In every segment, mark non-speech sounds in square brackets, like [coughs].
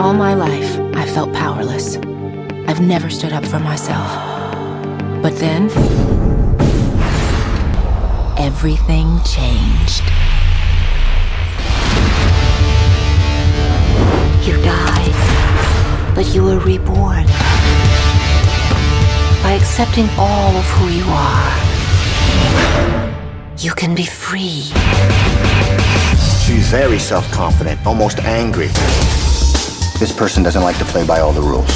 All my life, I felt powerless. I've never stood up for myself. But then, everything changed. You died, but you were reborn. By accepting all of who you are, you can be free. She's very self-confident, almost angry. This person doesn't like to play by all the rules.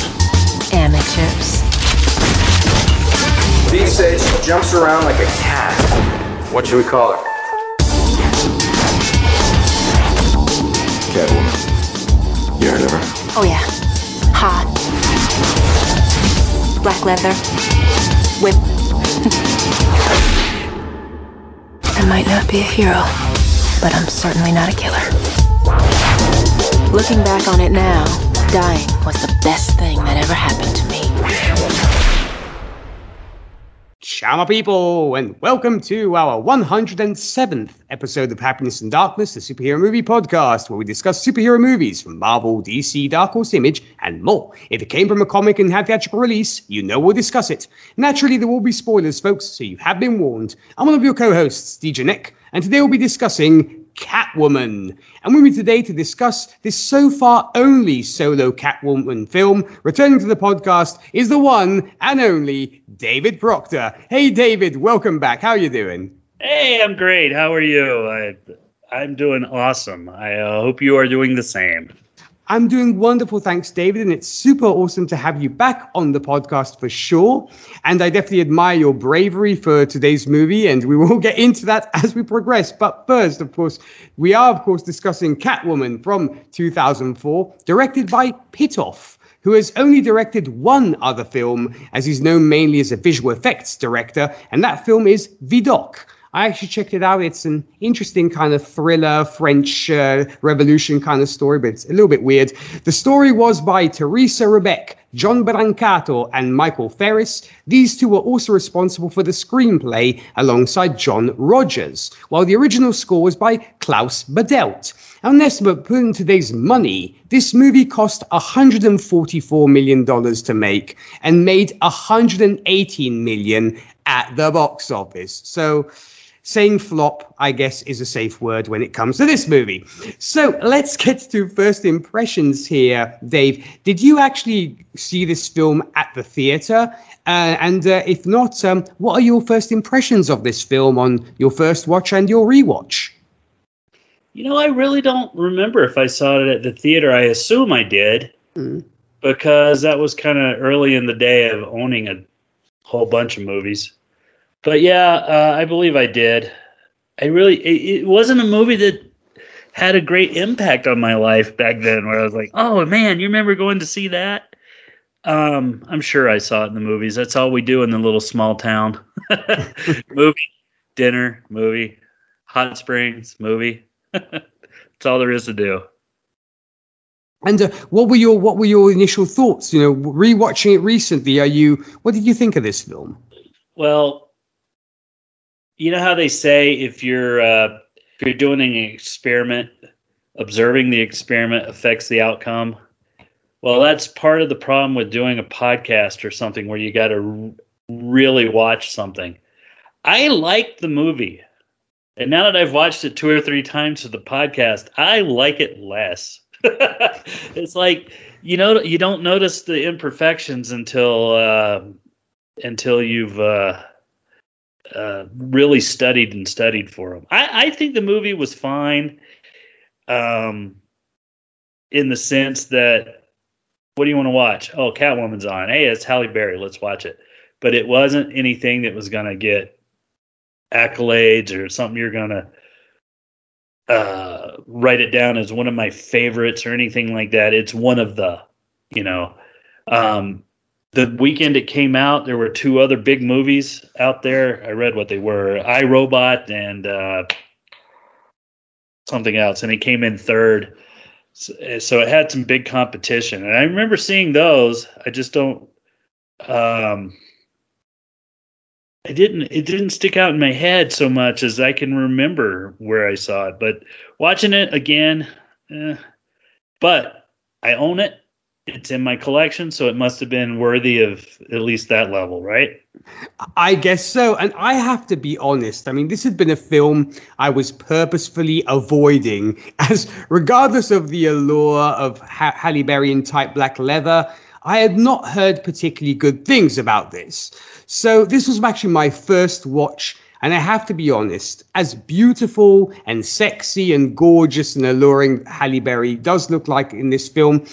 Amateurs. Dee says she jumps around like a cat. What should we call her? Catwoman. You heard of her? Oh, yeah. Hot. Black leather. Whip. [laughs] I might not be a hero, but I'm certainly not a killer. Looking back on it now, dying was the best thing that ever happened to me. Ciao, people, and welcome to our 107th episode of Happiness and Darkness, the superhero movie podcast, where we discuss superhero movies from Marvel, DC, Dark Horse Image, and more. If it came from a comic and had theatrical release, you know we'll discuss it. Naturally, there will be spoilers, folks, so you have been warned. I'm one of your co-hosts, DJ Nick, and today we'll be discussing Catwoman. And with me today to discuss this so far only solo Catwoman film, returning to the podcast, is the one and only David Proctor. Hey, David, welcome back. How are you doing? Hey, I'm great. How are you? I, I'm doing awesome. I uh, hope you are doing the same. I'm doing wonderful, thanks, David, and it's super awesome to have you back on the podcast for sure. And I definitely admire your bravery for today's movie, and we will [laughs] get into that as we progress. But first, of course, we are, of course, discussing Catwoman from 2004, directed by Pitoff who has only directed one other film, as he's known mainly as a visual effects director, and that film is Vidocq. I actually checked it out. It's an interesting kind of thriller, French uh, Revolution kind of story, but it's a little bit weird. The story was by Theresa Rebeck, John Brancato, and Michael Ferris. These two were also responsible for the screenplay alongside John Rogers, while the original score was by Klaus Badelt. An estimate put in today's money, this movie cost $144 million to make and made 118 million at the box office. So, saying flop, I guess, is a safe word when it comes to this movie. So let's get to first impressions here, Dave. Did you actually see this film at the theater? Uh, and uh, if not, um, what are your first impressions of this film on your first watch and your rewatch? You know, I really don't remember if I saw it at the theater. I assume I did Mm. because that was kind of early in the day of owning a whole bunch of movies. But yeah, uh, I believe I did. I really, it, it wasn't a movie that had a great impact on my life back then where I was like, oh man, you remember going to see that? Um, I'm sure I saw it in the movies. That's all we do in the little small town. [laughs] movie, dinner, movie, hot springs, movie. [laughs] That's all there is to do. And uh, what were your what were your initial thoughts? You know, rewatching it recently, are you what did you think of this film? Well, you know how they say if you're uh, if you're doing an experiment, observing the experiment affects the outcome. Well, that's part of the problem with doing a podcast or something where you got to r- really watch something. I liked the movie, and now that I've watched it two or three times for the podcast, I like it less. [laughs] it's like you know you don't notice the imperfections until uh, until you've uh, uh, really studied and studied for them. I, I think the movie was fine, um, in the sense that what do you want to watch? Oh, Catwoman's on. Hey, it's Halle Berry. Let's watch it. But it wasn't anything that was going to get accolades or something you're going to uh, write it down as one of my favorites or anything like that. It's one of the, you know, um, the weekend it came out, there were two other big movies out there. I read what they were: I Robot and uh, something else, and it came in third. So, so it had some big competition, and I remember seeing those. I just don't. Um, I didn't. It didn't stick out in my head so much as I can remember where I saw it. But watching it again, eh, but I own it. It's in my collection, so it must have been worthy of at least that level, right? I guess so. And I have to be honest. I mean, this had been a film I was purposefully avoiding, [laughs] as regardless of the allure of ha- Halle Berry in tight black leather, I had not heard particularly good things about this. So this was actually my first watch. And I have to be honest, as beautiful and sexy and gorgeous and alluring Halle Berry does look like in this film,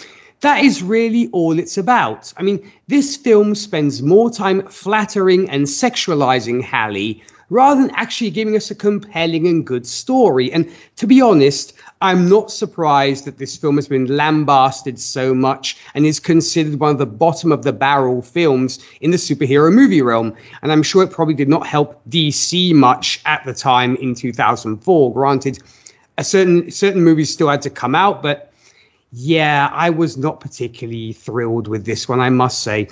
that is really all it's about. I mean, this film spends more time flattering and sexualizing Halle rather than actually giving us a compelling and good story. And to be honest, I'm not surprised that this film has been lambasted so much and is considered one of the bottom of the barrel films in the superhero movie realm. And I'm sure it probably did not help DC much at the time in 2004. Granted, a certain certain movies still had to come out, but yeah, I was not particularly thrilled with this one, I must say.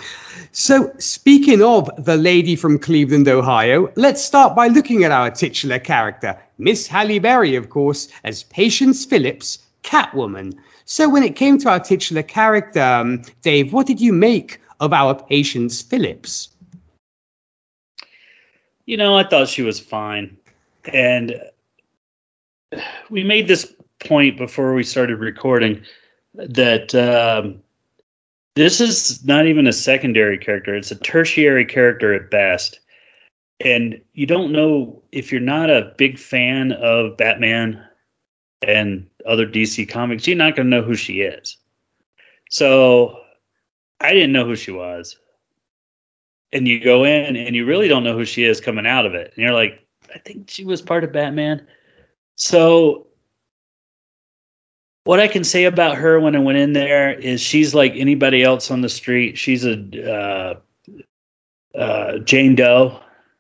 So, speaking of the lady from Cleveland, Ohio, let's start by looking at our titular character, Miss Halle Berry, of course, as Patience Phillips, Catwoman. So, when it came to our titular character, um, Dave, what did you make of our Patience Phillips? You know, I thought she was fine. And we made this point before we started recording that um, this is not even a secondary character; it's a tertiary character at best. And you don't know if you're not a big fan of Batman and other DC comics, you're not going to know who she is. So I didn't know who she was. And you go in and you really don't know who she is coming out of it. And you're like, I think she was part of Batman. So what I can say about her when I went in there is she's like anybody else on the street. She's a uh, uh, Jane Doe.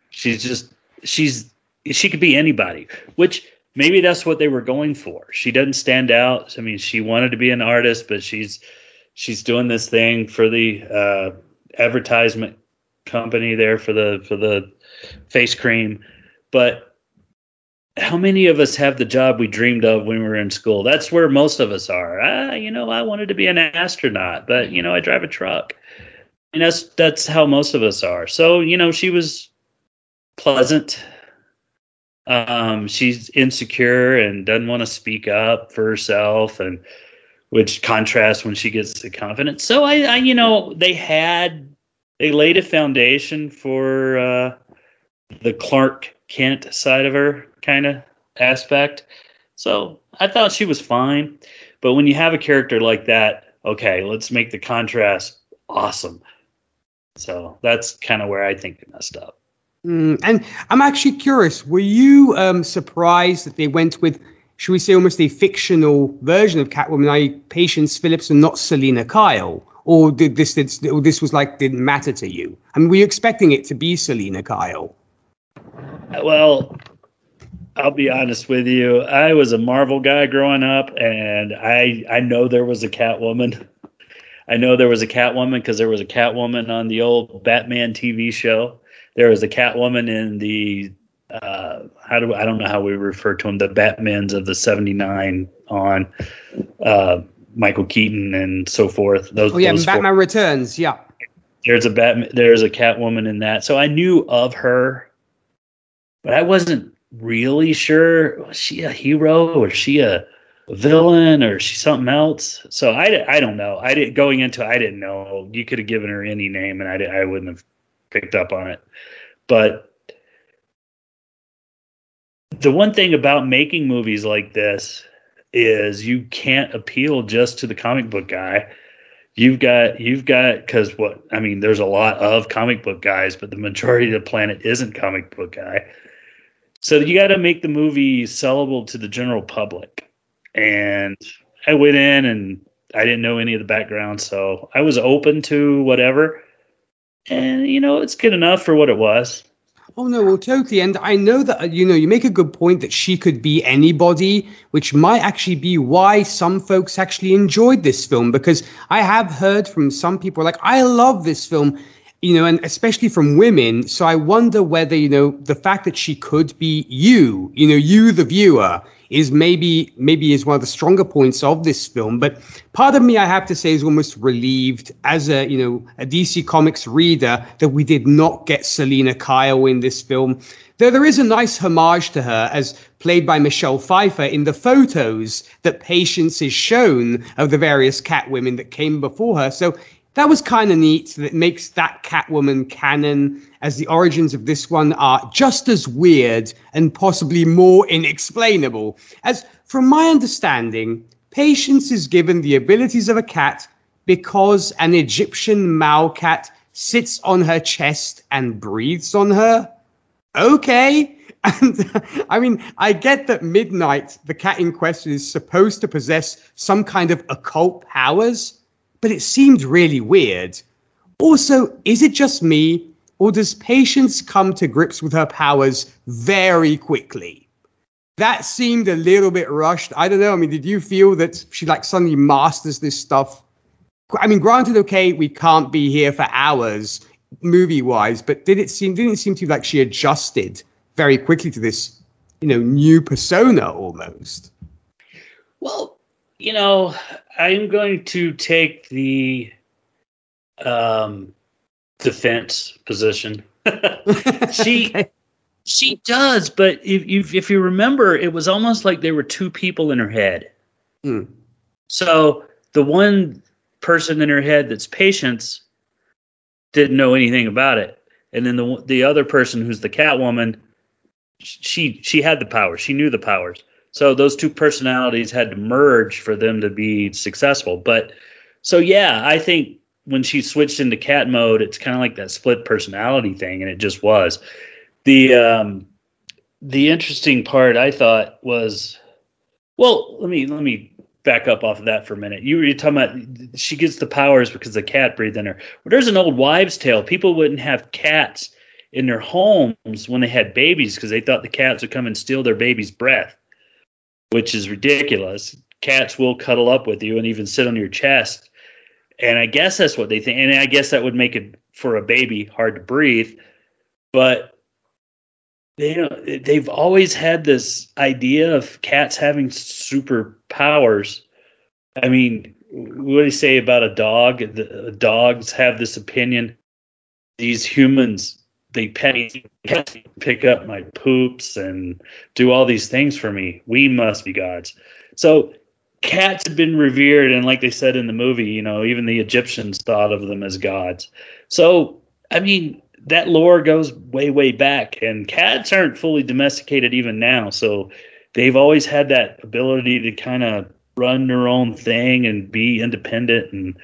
She's just she's she could be anybody, which maybe that's what they were going for. She doesn't stand out. I mean, she wanted to be an artist, but she's she's doing this thing for the uh, advertisement company there for the for the face cream, but how many of us have the job we dreamed of when we were in school? That's where most of us are. Ah, you know, I wanted to be an astronaut, but you know, I drive a truck. And that's that's how most of us are. So, you know, she was pleasant. Um, she's insecure and doesn't want to speak up for herself and which contrasts when she gets the confidence. So I, I you know, they had they laid a foundation for uh the Clark Kent side of her kind of aspect. So I thought she was fine. But when you have a character like that, okay, let's make the contrast awesome. So that's kind of where I think they messed up. Mm, and I'm actually curious, were you um, surprised that they went with, should we say, almost a fictional version of Catwoman, i.e., Patience Phillips and not Selina Kyle? Or did this, did, or this was like, didn't matter to you? I mean, were you expecting it to be Selina Kyle? Well, I'll be honest with you. I was a Marvel guy growing up, and I I know there was a Catwoman. I know there was a Catwoman because there was a Catwoman on the old Batman TV show. There was a Catwoman in the uh, how do I don't know how we refer to them the Batmans of the '79 on uh, Michael Keaton and so forth. Those, oh yeah, those Batman four. Returns. Yeah, there's a Batman. There's a Catwoman in that, so I knew of her but I wasn't really sure was she a hero or she a villain or she something else. So I, I don't know. I didn't going into I didn't know. You could have given her any name and I I wouldn't have picked up on it. But the one thing about making movies like this is you can't appeal just to the comic book guy. You've got you've got because what I mean, there's a lot of comic book guys, but the majority of the planet isn't comic book guy. So you got to make the movie sellable to the general public. And I went in and I didn't know any of the background, so I was open to whatever. And you know, it's good enough for what it was. Oh no, well, totally. And I know that you know you make a good point that she could be anybody, which might actually be why some folks actually enjoyed this film. Because I have heard from some people like, I love this film, you know, and especially from women. So I wonder whether, you know, the fact that she could be you, you know, you, the viewer, is maybe maybe is one of the stronger points of this film. But part of me, I have to say, is almost relieved as a you know a DC Comics reader that we did not get Selina Kyle in this film. Though there is a nice homage to her as played by Michelle Pfeiffer in the photos that Patience is shown of the various Catwomen that came before her. So that was kind of neat. That makes that Catwoman canon, as the origins of this one are just as weird and possibly more inexplainable. As from my understanding, Patience is given the abilities of a cat because an Egyptian Mau cat sits on her chest and breathes on her. Okay. [laughs] And I mean, I get that Midnight, the cat in question, is supposed to possess some kind of occult powers but it seemed really weird. Also, is it just me, or does Patience come to grips with her powers very quickly? That seemed a little bit rushed. I don't know. I mean, did you feel that she like suddenly masters this stuff? I mean, granted, okay, we can't be here for hours movie wise, but did it seem didn't it seem to like she adjusted very quickly to this, you know, new persona almost? Well, you know, I'm going to take the um, defense position. [laughs] she [laughs] okay. she does, but if, you if you remember, it was almost like there were two people in her head. Mm. So the one person in her head that's patience didn't know anything about it, and then the the other person who's the Catwoman, she she had the powers. She knew the powers. So those two personalities had to merge for them to be successful. But so yeah, I think when she switched into cat mode, it's kind of like that split personality thing, and it just was. The um, the interesting part I thought was, well, let me let me back up off of that for a minute. You were talking about she gets the powers because the cat breathed in her. Well, there's an old wives' tale. People wouldn't have cats in their homes when they had babies because they thought the cats would come and steal their baby's breath which is ridiculous. Cats will cuddle up with you and even sit on your chest. And I guess that's what they think. And I guess that would make it for a baby hard to breathe. But they know they've always had this idea of cats having superpowers. I mean, what do you say about a dog? The dogs have this opinion. These humans they penny pick up my poops and do all these things for me. We must be gods. So cats have been revered, and like they said in the movie, you know, even the Egyptians thought of them as gods. So I mean, that lore goes way, way back, and cats aren't fully domesticated even now. So they've always had that ability to kind of run their own thing and be independent and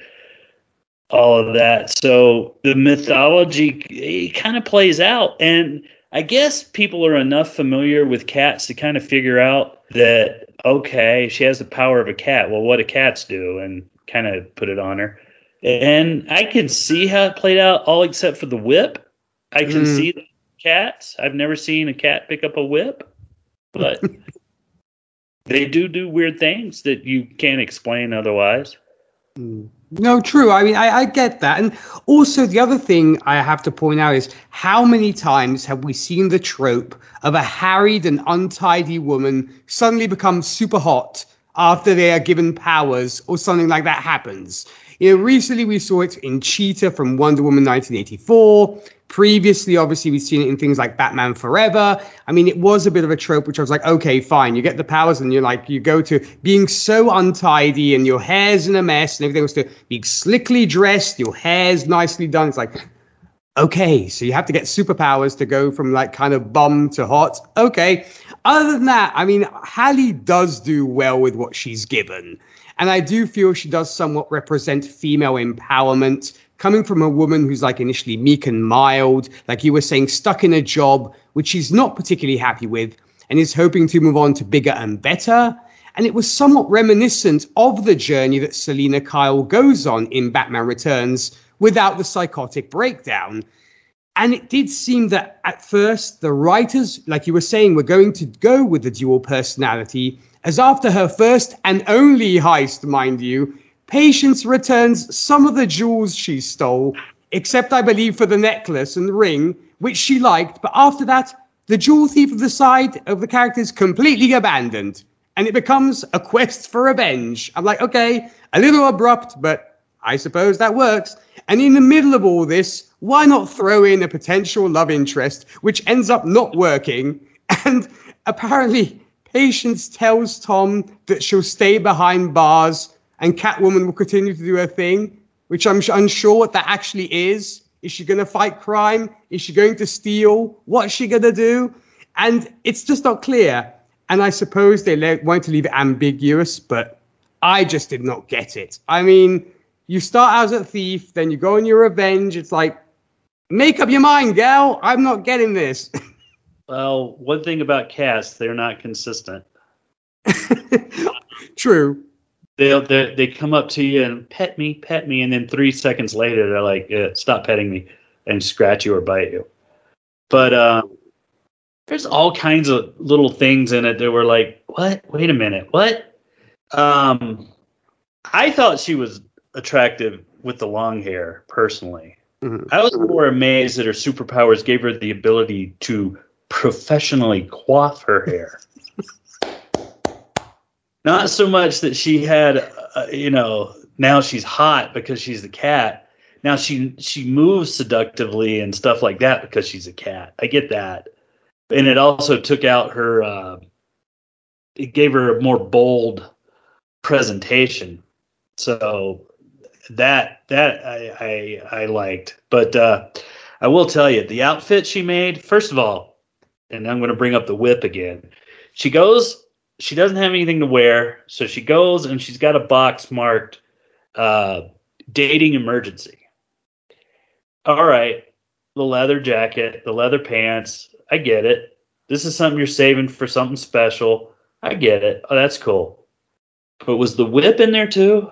all of that. So the mythology kind of plays out, and I guess people are enough familiar with cats to kind of figure out that okay, she has the power of a cat. Well, what do cats do? And kind of put it on her. And I can see how it played out, all except for the whip. I can mm. see the cats. I've never seen a cat pick up a whip, but [laughs] they do do weird things that you can't explain otherwise. Mm. No, true. I mean, I, I, get that. And also, the other thing I have to point out is how many times have we seen the trope of a harried and untidy woman suddenly become super hot after they are given powers or something like that happens? You know, recently we saw it in Cheetah from Wonder Woman 1984. Previously, obviously, we've seen it in things like Batman Forever. I mean, it was a bit of a trope, which I was like, okay, fine. You get the powers, and you're like, you go to being so untidy, and your hair's in a mess, and everything was to be slickly dressed, your hair's nicely done. It's like, okay, so you have to get superpowers to go from like kind of bum to hot. Okay. Other than that, I mean, Halle does do well with what she's given. And I do feel she does somewhat represent female empowerment coming from a woman who's like initially meek and mild, like you were saying, stuck in a job which she's not particularly happy with and is hoping to move on to bigger and better. And it was somewhat reminiscent of the journey that Selina Kyle goes on in Batman Returns without the psychotic breakdown. And it did seem that at first the writers, like you were saying, were going to go with the dual personality, as after her first and only heist, mind you, Patience returns some of the jewels she stole except I believe for the necklace and the ring, which she liked. But after that, the jewel thief of the side of the character is completely abandoned, and it becomes a quest for revenge. I'm like, okay, a little abrupt, but I suppose that works. And in the middle of all this, why not throw in a potential love interest, which ends up not working? [laughs] And apparently, Patience tells Tom that she'll stay behind bars and Catwoman will continue to do her thing, which I'm unsure what that actually is. Is she going to fight crime? Is she going to steal? What's she going to do? And it's just not clear. And I suppose they le- want to leave it ambiguous, but I just did not get it. I mean, you start out as a thief, then you go on your revenge. It's like, make up your mind, gal. I'm not getting this. [laughs] Well, one thing about cats, they're not consistent. [laughs] True. They'll they they come up to you and pet me, pet me, and then three seconds later they're like, uh, "Stop petting me," and scratch you or bite you. But uh, there's all kinds of little things in it that were like, "What? Wait a minute, what?" Um, I thought she was attractive with the long hair, personally. Mhm. I was more amazed that her superpowers gave her the ability to professionally coif her hair. Not so much that she had, uh, you know, now she's hot because she's the cat. Now she she moves seductively and stuff like that because she's a cat. I get that, and it also took out her. Uh, it gave her a more bold presentation. So that that I I, I liked, but uh, I will tell you the outfit she made. First of all, and I'm going to bring up the whip again. She goes. She doesn't have anything to wear, so she goes and she's got a box marked uh, "dating emergency." All right, the leather jacket, the leather pants. I get it. This is something you're saving for something special. I get it. Oh, that's cool. But was the whip in there too?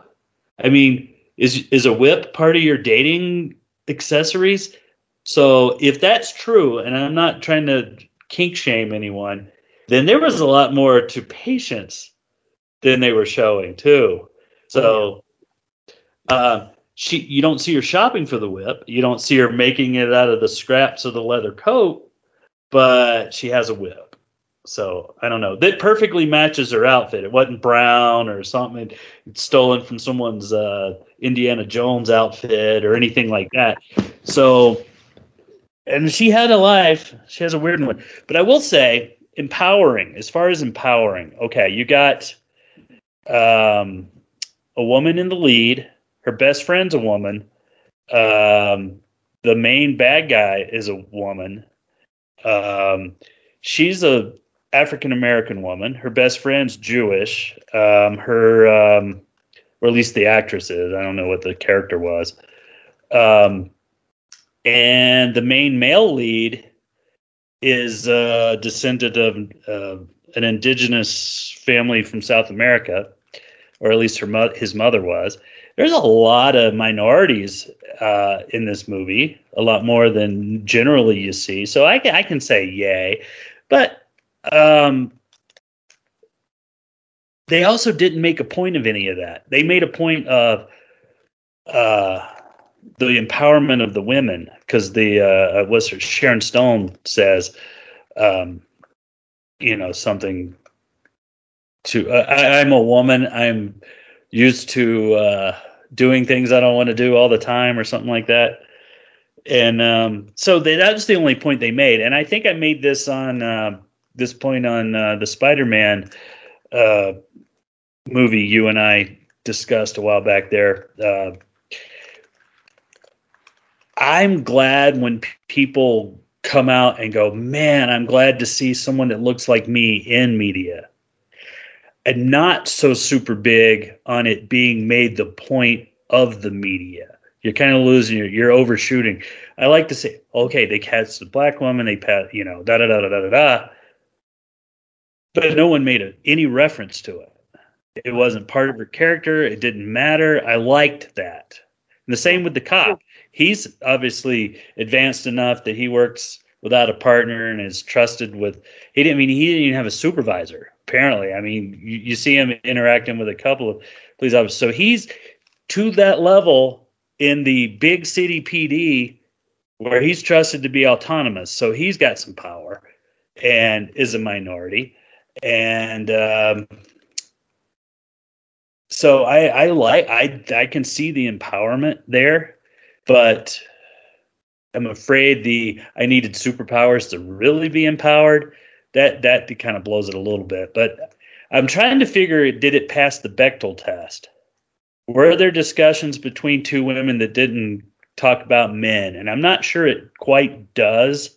I mean, is is a whip part of your dating accessories? So if that's true, and I'm not trying to kink shame anyone, then there was a lot more to patience than they were showing too. So uh, she, you don't see her shopping for the whip. You don't see her making it out of the scraps of the leather coat, but she has a whip. So I don't know. That perfectly matches her outfit. It wasn't brown or something stolen from someone's uh, Indiana Jones outfit or anything like that. So, and she had a life. She has a weird one. But I will say, empowering. As far as empowering, okay, you got um, a woman in the lead. Her best friend's a woman. Um, the main bad guy is a woman. Um, she's a African American woman. Her best friend's Jewish. Um, her, um, or at least the actress is. I don't know what the character was. Um, and the main male lead is a descendant of uh, an indigenous family from South America, or at least her mo- his mother was. There's a lot of minorities uh, in this movie, a lot more than generally you see. So I can, I can say yay, but um, they also didn't make a point of any of that. They made a point of uh, the empowerment of the women because the uh, what's her Sharon Stone says, um, you know, something to uh, I, I'm a woman. I'm used to uh, doing things I don't want to do all the time or something like that. And um, so they, that was the only point they made. And I think I made this on uh, this point on uh, the Spider-Man uh, movie you and I discussed a while back there. I'm glad when p- people come out and go, man, I'm glad to see someone that looks like me in media. And not so super big on it being made the point of the media. You're kind of losing your, you're overshooting. I like to say, okay, they cast a black woman, they pat, you know, da da da da da da da. But no one made a, any reference to it. It wasn't part of her character. It didn't matter. I liked that. And the same with the cop. He's obviously advanced enough that he works without a partner and is trusted with. He didn't I mean he didn't even have a supervisor. Apparently, I mean you, you see him interacting with a couple of police officers. So he's to that level in the big city PD where he's trusted to be autonomous. So he's got some power and is a minority. And um, so I, I like I I can see the empowerment there, but I'm afraid the I needed superpowers to really be empowered. That that kind of blows it a little bit. But I'm trying to figure did it pass the Bechdel test? Were there discussions between two women that didn't talk about men? And I'm not sure it quite does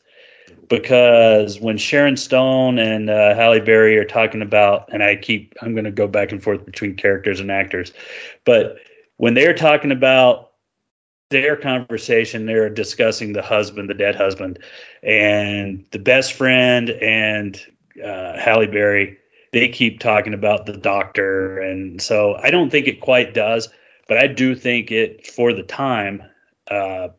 because when Sharon Stone and uh, Halle Berry are talking about, and I keep, I'm going to go back and forth between characters and actors, but when they're talking about their conversation, they're discussing the husband, the dead husband, and the best friend and uh, Halle Berry. They keep talking about the doctor, and so I don't think it quite does, but I do think it for the time uh,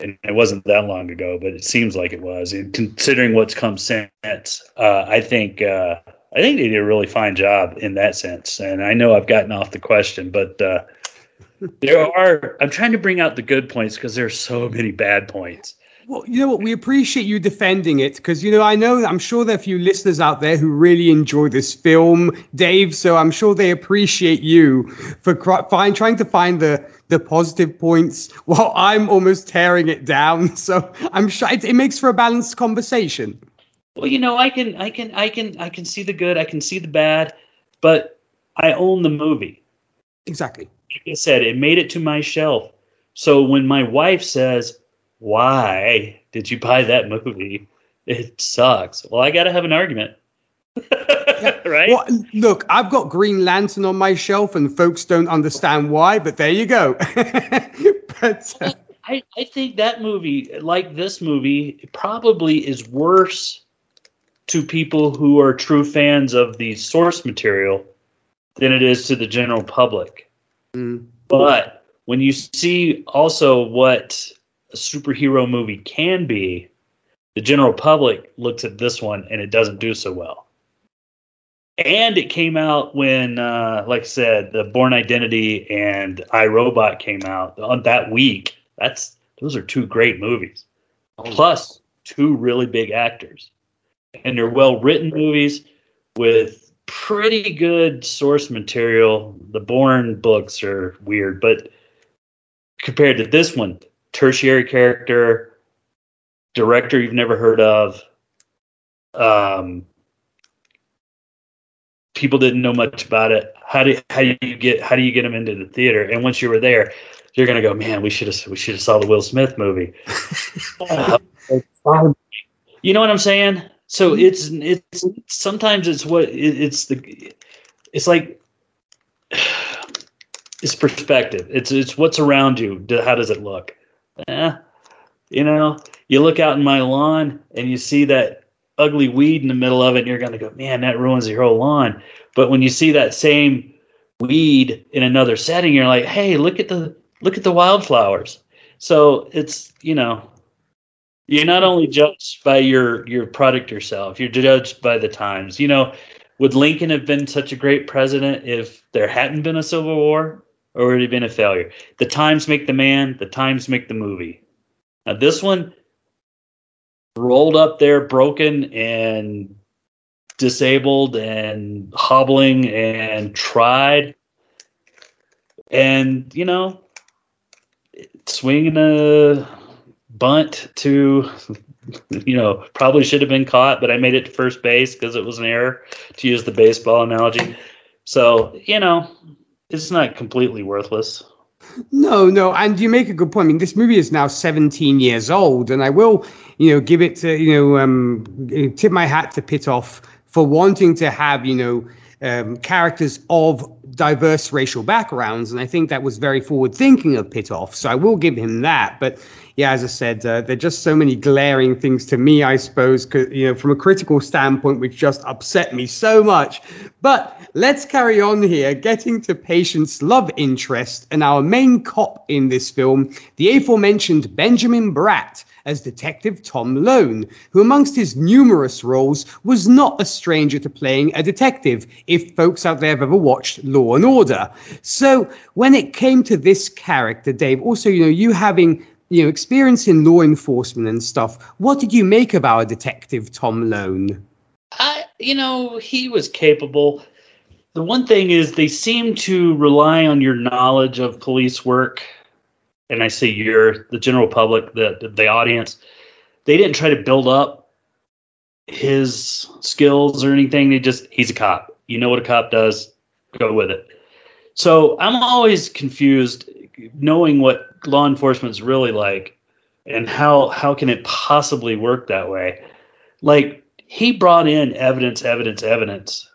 and it wasn't that long ago, but it seems like it was. And considering what's come since, uh, I think uh, I think they did a really fine job in that sense. And I know I've gotten off the question, but uh, there are. I'm trying to bring out the good points because there are so many bad points. Well, you know what? We appreciate you defending it because, you know, I know I'm sure there are a few listeners out there who really enjoy this film, Dave. So I'm sure they appreciate you for cr- find, trying to find the the positive points while I'm almost tearing it down. [laughs] So I'm sure it, it makes for a balanced conversation. Well, you know, I can, I can, I can, I can see the good, I can see the bad, but I own the movie. Exactly. Like I said, it made it to my shelf. So when my wife says, "Why did you buy that movie? It sucks." Well, I got to have an argument. [laughs] right? Well, look, I've got Green Lantern on my shelf, and folks don't understand why, but there you go. [laughs] but uh, I, I think that movie, like this movie, probably is worse to people who are true fans of the source material than it is to the general public. Mm, But when you see also what a superhero movie can be, the general public looks at this one and it doesn't do so well. And it came out when, uh, like I said, the Bourne Identity and iRobot came out on that week. That's those are two great movies, plus two really big actors, and they're well written movies with pretty good source material. The Bourne books are weird, but compared to this one, tertiary character, director you've never heard of, um, people didn't know much about it. How do how do you get how do you get them into the theater? And once you were there, you're gonna go, man, we should have we should have saw the Will Smith movie. [laughs] Uh, you know what I'm saying? So it's it's sometimes it's what it, it's the it's like [sighs] it's perspective. It's it's what's around you. How does it look? Eh, you know, you look out in my lawn and you see that ugly weed in the middle of it, and you're going to go, man, that ruins your whole lawn. But when you see that same weed in another setting, you're like, hey, look at the look at the wildflowers. So it's you know, you're not only judged by your your product yourself, you're judged by the times. You know, would Lincoln have been such a great president if there hadn't been a civil war, or would he have been a failure? The times make the man. The times make the movie. Now this one rolled up there broken and disabled and hobbling and tried and you know swinging a bunt to you know probably should have been caught but i made it to first base because it was an error to use the baseball analogy so you know it's not completely worthless No, no, and you make a good point. I mean, this movie is now 17 years old, and I will, you know, give it to, you know, um, tip my hat to Pitoff for wanting to have, you know, um, characters of diverse racial backgrounds, and I think that was very forward thinking of Pitoff. So I will give him that. But yeah, as I said, uh, there are just so many glaring things to me, I suppose, you know, from a critical standpoint, which just upset me so much. But let's carry on here, getting to Patient's love interest and our main cop in this film, the aforementioned Benjamin Bratt as Detective Tom Lone, who, amongst his numerous roles, was not a stranger to playing a detective, if folks out there have ever watched Law and Order. So, when it came to this character, Dave, also, you know, you having you know, experience in law enforcement and stuff, what did you make of our detective Tom Lone? I, you know, he was capable. The one thing is, they seem to rely on your knowledge of police work and I say you're the general public, the the audience, they didn't try to build up his skills or anything. They just he's a cop. You know what a cop does, go with it. So I'm always confused knowing what law enforcement is really like and how how can it possibly work that way. Like he brought in evidence, evidence, evidence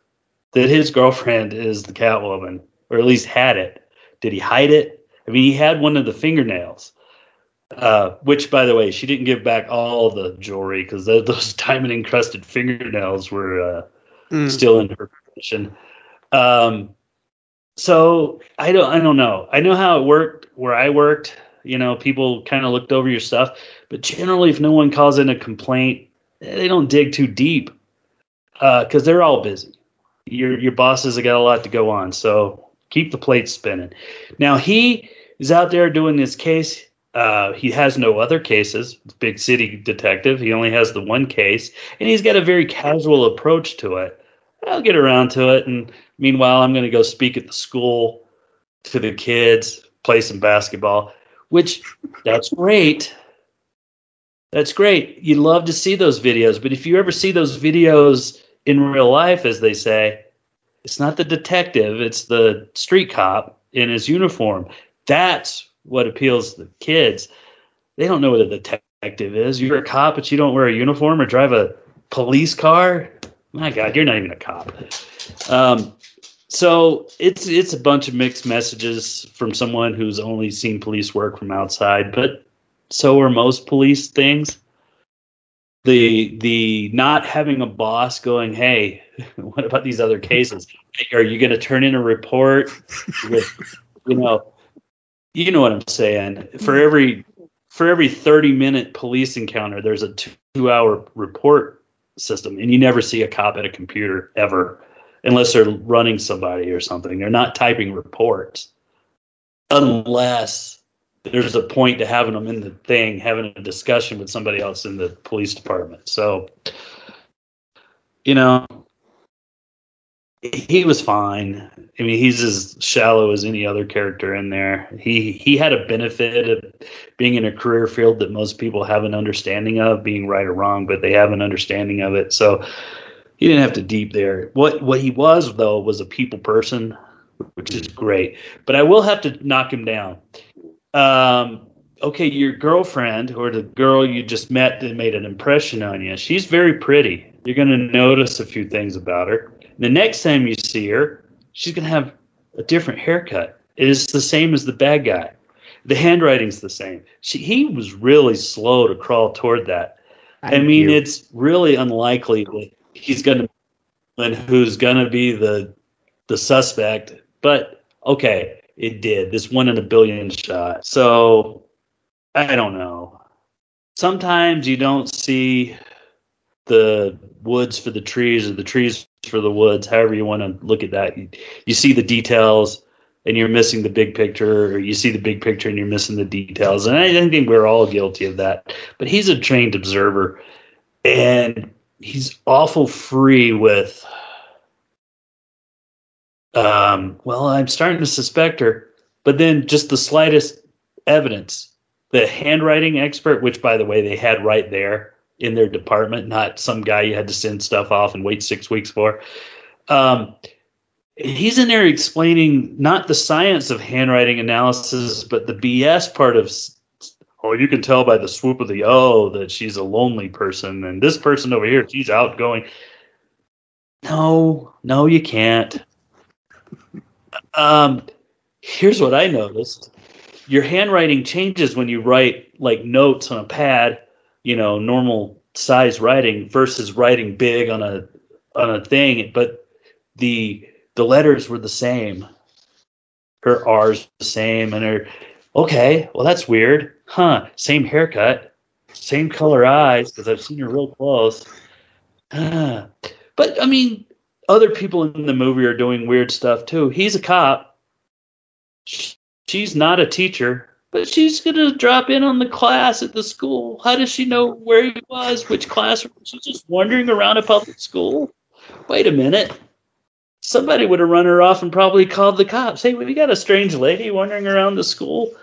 that his girlfriend is the Catwoman, or at least had it. Did he hide it? I mean, he had one of the fingernails, uh, which, by the way, she didn't give back all the jewelry because those [laughs] diamond encrusted fingernails were uh, mm. still in her possession. Um, so I don't, I don't know. I know how it worked where I worked. You know, people kind of looked over your stuff, but generally, if no one calls in a complaint, they don't dig too deep because uh, they're all busy. Your your bosses have got a lot to go on, so keep the plates spinning. Now he is out there doing this case. Uh, he has no other cases. Big city detective. He only has the one case, and he's got a very casual approach to it. I'll get around to it, and meanwhile, I'm going to go speak at the school to the kids, play some basketball, which that's great. That's great. You'd love to see those videos, but if you ever see those videos in real life, as they say, it's not the detective, it's the street cop in his uniform. That's what appeals to the kids. They don't know what a detective is. You're a cop, but you don't wear a uniform or drive a police car. My God, you're not even a cop. Um, so it's it's a bunch of mixed messages from someone who's only seen police work from outside, but so are most police things. The the not having a boss going, hey, [laughs] what about these other cases? Are you going to turn in a report with, you know, you know what I'm saying. For every for every 30 minute police encounter, there's a two hour report system, and you never see a cop at a computer ever, unless they're running somebody or something. They're not typing reports unless there's a point to having them in the thing, having a discussion with somebody else in the police department. So, you know, he was fine. I mean, he's as shallow as any other character in there. He he had a benefit of being in a career field that most people have an understanding of, being right or wrong, but they have an understanding of it. So he didn't have to deep there. What what he was though was a people person, which is great. But I will have to knock him down. Um, okay, your girlfriend or the girl you just met that made an impression on you, she's very pretty. You're going to notice a few things about her the next time you see her, she's going to have a different haircut. It is the same as the bad guy. The handwriting's the same. She, he was really slow to crawl toward that. I, I mean, you. it's really unlikely that he's going to and who's going to be the the suspect. But okay, it did. This one in a billion shot. So I don't know. Sometimes you don't see the woods for the trees or the trees for the woods, however you want to look at that. You, you, see the details and you're missing the big picture, or you see the big picture and you're missing the details. And I, I think we're all guilty of that. But he's a trained observer and he's awful free with. Um, well, I'm starting to suspect her, but then just the slightest evidence. The handwriting expert, which by the way they had right there, in their department, not some guy you had to send stuff off and wait six weeks for. Um, he's in there explaining not the science of handwriting analysis, but the BS part of. Oh, you can tell by the swoop of the O that she's a lonely person, and this person over here, she's outgoing. No, no, you can't. Um, here's what I noticed: your handwriting changes when you write like notes on a pad, you know, normal size writing versus writing big on a on a thing. But the the letters were the same. Her R's the same, and her okay, well that's weird, huh? Same haircut, same color eyes because I've seen her real close. Ah. But I mean, other people in the movie are doing weird stuff too. He's a cop. She's not a teacher, but she's gonna drop in on the class at the school. How does she know where he was, which classroom? She's just wandering around a public school. Wait a minute. Somebody would have run her off and probably called the cops. Hey, we got a strange lady wandering around the school.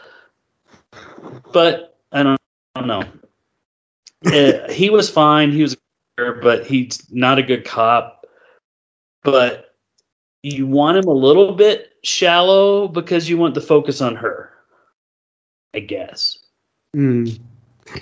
But I don't, I don't know. Uh, he was fine. He was, but he's not a good cop. But you want him a little bit shallow because you want the focus on her. I guess. Mm.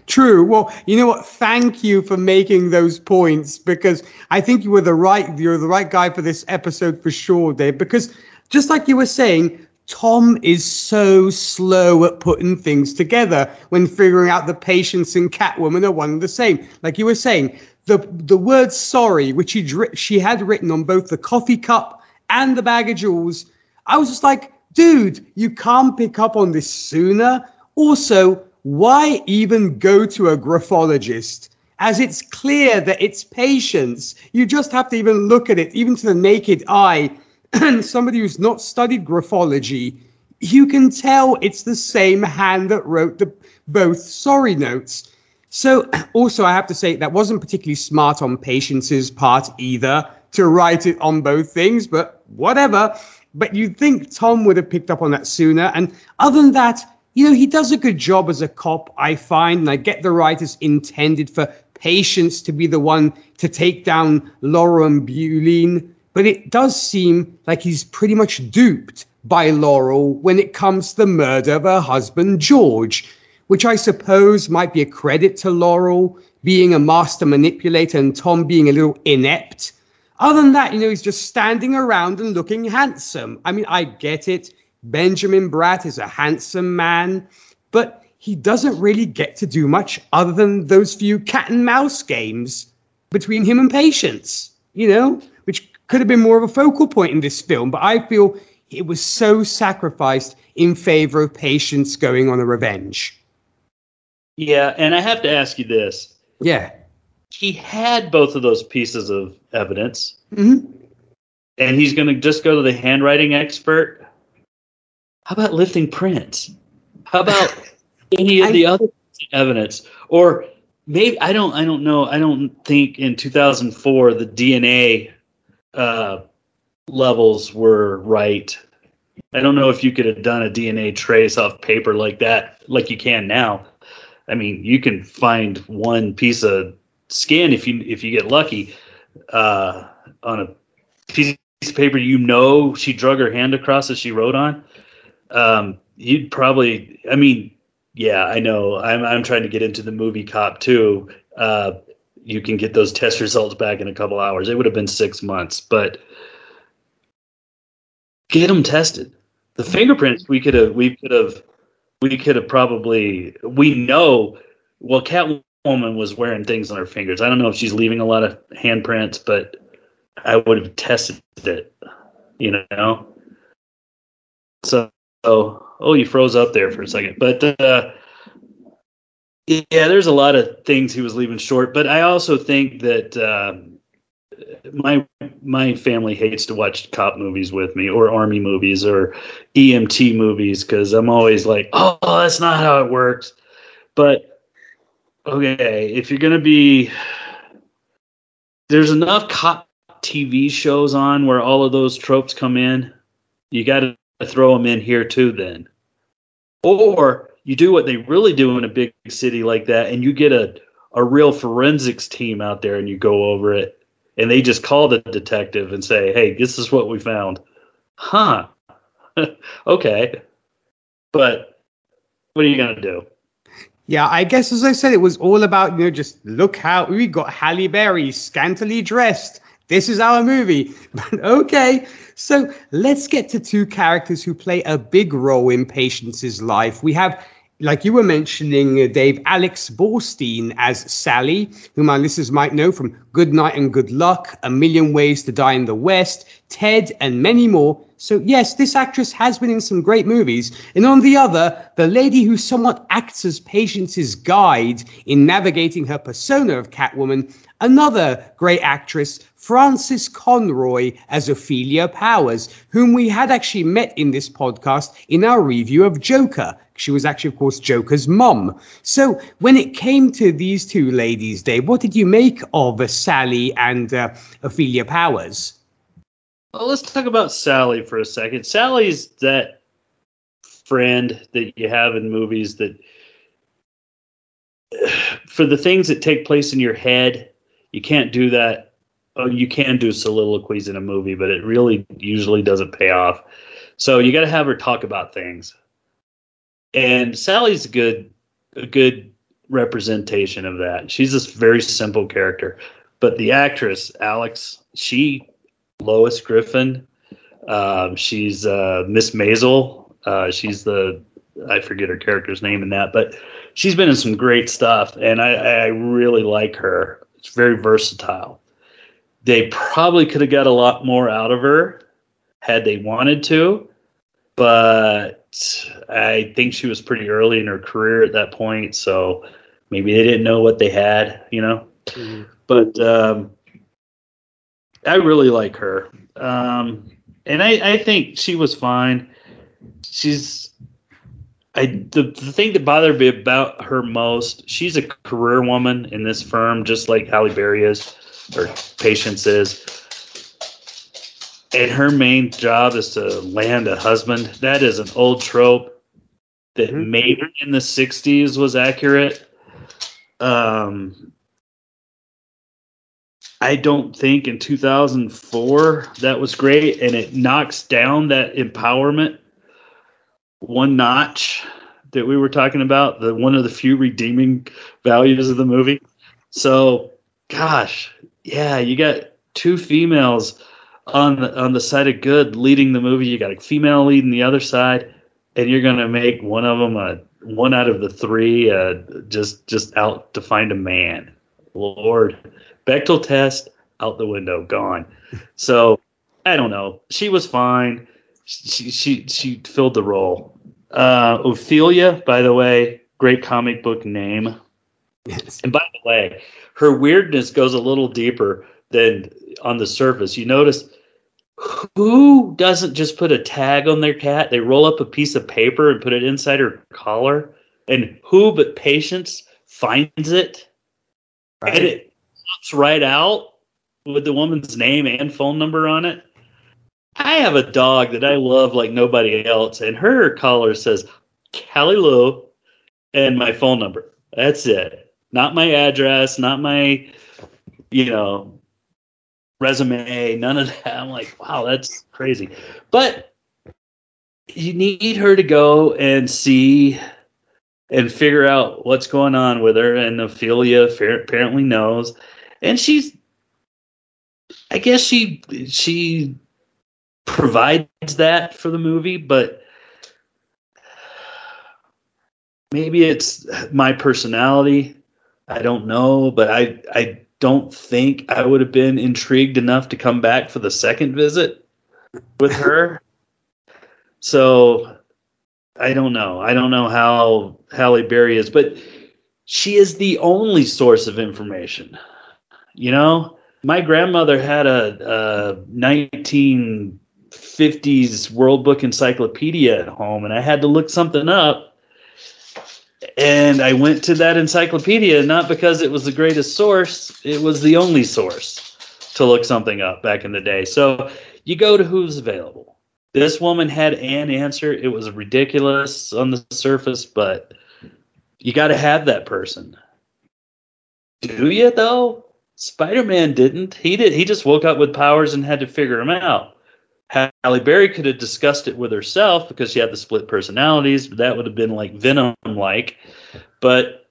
True. Well, you know what? Thank you for making those points because I think you were the right you're the right guy for this episode for sure, Dave. Because just like you were saying, Tom is so slow at putting things together when figuring out the Patience and Catwoman are one and the same. Like you were saying, the the word sorry, which he she had written on both the coffee cup and the bag of jewels, I was just like, dude, you can't pick up on this sooner. Also, why even go to a graphologist? As it's clear that it's Patience. You just have to even look at it, even to the naked eye. And [clears throat] somebody who's not studied graphology, you can tell it's the same hand that wrote the both sorry notes. So, [clears throat] also, I have to say that wasn't particularly smart on Patience's part either to write it on both things, but whatever. But you'd think Tom would have picked up on that sooner. And other than that, you know, he does a good job as a cop, I find, and I get the writers intended for Patience to be the one to take down Laurel and Beau-line, but it does seem like he's pretty much duped by Laurel when it comes to the murder of her husband, George, which I suppose might be a credit to Laurel being a master manipulator and Tom being a little inept. Other than that, you know, he's just standing around and looking handsome. I mean, I get it. Benjamin Bratt is a handsome man, but he doesn't really get to do much other than those few cat and mouse games between him and Patience, you know, which could have been more of a focal point in this film, but I feel it was so sacrificed in favor of Patience going on a revenge. Yeah, and I have to ask you this. Yeah. He had both of those pieces of evidence. Mm-hmm. And he's going to just go to the handwriting expert how about lifting prints? How about [laughs] any of I, the other evidence? Or maybe I don't I don't know. I don't think in 2004 the DNA uh, levels were right. I don't know if you could have done a DNA trace off paper like that, like you can now. I mean, you can find one piece of skin if you if you get lucky uh, on a piece of paper you know she drug her hand across as she wrote on um, you'd probably. I mean, yeah, I know. I'm I'm trying to get into the movie cop too. Uh, you can get those test results back in a couple hours. It would have been six months, but get them tested. The fingerprints we could have we could have we could have probably we know well Catwoman was wearing things on her fingers. I don't know if she's leaving a lot of handprints, but I would have tested it, you know. So Oh, oh, you froze up there for a second. But uh, yeah, there's a lot of things he was leaving short. But I also think that uh, my my family hates to watch cop movies with me, or army movies, or EMT movies, because I'm always like, oh, that's not how it works. But okay, if you're gonna be, there's enough cop TV shows on where all of those tropes come in. You got to throw them in here too then. Or you do what they really do in a big city like that and you get a, a real forensics team out there and you go over it and they just call the detective and say, hey, this is what we found. Huh. [laughs] okay. But what are you to do? Yeah, I guess as I said, it was all about, you know, just look how we got Halle Berry scantily dressed this is our movie. But [laughs] okay, so let's get to two characters who play a big role in Patience's life. We have like you were mentioning, uh, Dave, Alex Borstein as Sally, whom our listeners might know from Good Night and Good Luck, A Million Ways to Die in the West, Ted, and many more. So, yes, this actress has been in some great movies. And on the other, the lady who somewhat acts as Patience's guide in navigating her persona of Catwoman, another great actress, Frances Conroy as Ophelia Powers, whom we had actually met in this podcast in our review of Joker. She was actually, of course, Joker's mom. So when it came to these two ladies, Dave, what did you make of uh, Sally and uh, Ophelia Powers? Well, let's talk about Sally for a second. Sally's that friend that you have in movies that, [sighs] for the things that take place in your head, you can't do that. Oh, you can do soliloquies in a movie, but it really usually doesn't pay off. So you got to have her talk about things. And Sally's a good, a good representation of that. She's this very simple character, but the actress Alex, she Lois Griffin. Um, she's uh, Miss Maisel. Uh, she's the I forget her character's name in that, but she's been in some great stuff, and I, I really like her. It's very versatile. They probably could have got a lot more out of her had they wanted to, but I think she was pretty early in her career at that point, so maybe they didn't know what they had, you know. Mm-hmm. But um, I really like her, um, and I, I think she was fine. She's I the, the thing that bothered me about her most, she's a career woman in this firm, just like Halle Berry is, or Patience is. And her main job is to land a husband. That is an old trope that mm-hmm. maybe in the '60s was accurate. Um, I don't think in 2004 that was great, and it knocks down that empowerment one notch that we were talking about. The one of the few redeeming values of the movie. So, gosh, yeah, you got two females on the on the side of good leading the movie. You got a female leading the other side, and you're gonna make one of them a one out of the three uh, just just out to find a man. Lord Bechdel test out the window, gone. So I don't know. She was fine. She she she filled the role. Uh, Ophelia, by the way, great comic book name. Yes. And by the way, her weirdness goes a little deeper than on the surface. You notice who doesn't just put a tag on their cat? They roll up a piece of paper and put it inside her collar. And who but Patience finds it? Right. And it pops right out with the woman's name and phone number on it. I have a dog that I love like nobody else, and her collar says Callie Lou and my phone number. That's it. Not my address, not my, you know, resume, none of that. I'm like, wow, that's crazy. But you need her to go and see and figure out what's going on with her. And Ophelia apparently knows and she's I guess she she provides that for the movie, but maybe it's my personality. I don't know, but I I don't think I would have been intrigued enough to come back for the second visit with her. [laughs] so I don't know. I don't know how Halle Berry is, but she is the only source of information. You know, my grandmother had a, a 1950s World Book Encyclopedia at home, and I had to look something up. And I went to that encyclopedia not because it was the greatest source, it was the only source to look something up back in the day. So you go to who's available. This woman had an answer. It was ridiculous on the surface, but you got to have that person. Do you, though? Spider Man didn't. He did. He just woke up with powers and had to figure them out. Halle Berry could have discussed it with herself because she had the split personalities. But that would have been like Venom like. But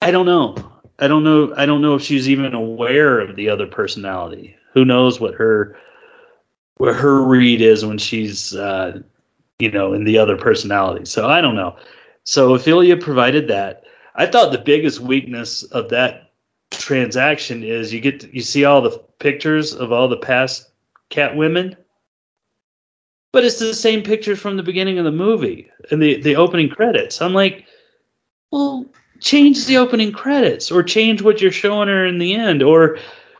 I don't know. I don't know. I don't know if she's even aware of the other personality. Who knows what her what her read is when she's uh, you know in the other personality. So I don't know. So Ophelia provided that. I thought the biggest weakness of that transaction is you get to, you see all the pictures of all the past cat women but it's the same pictures from the beginning of the movie and the the opening credits. I'm like well change the opening credits or change what you're showing her in the end or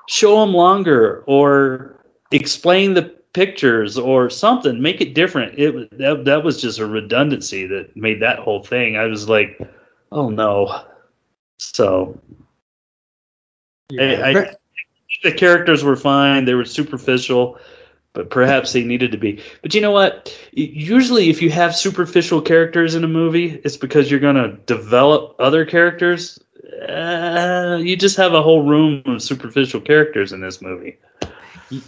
show them longer or explain the pictures or something. Make it different. It that, that was just a redundancy that made that whole thing. I was like oh no. So Yeah. I, I, the characters were fine. They were superficial but perhaps they needed to be. But you know what? Usually if you have superficial characters in a movie it's because you're going to develop other characters. Uh, you just have a whole room of superficial characters in this movie.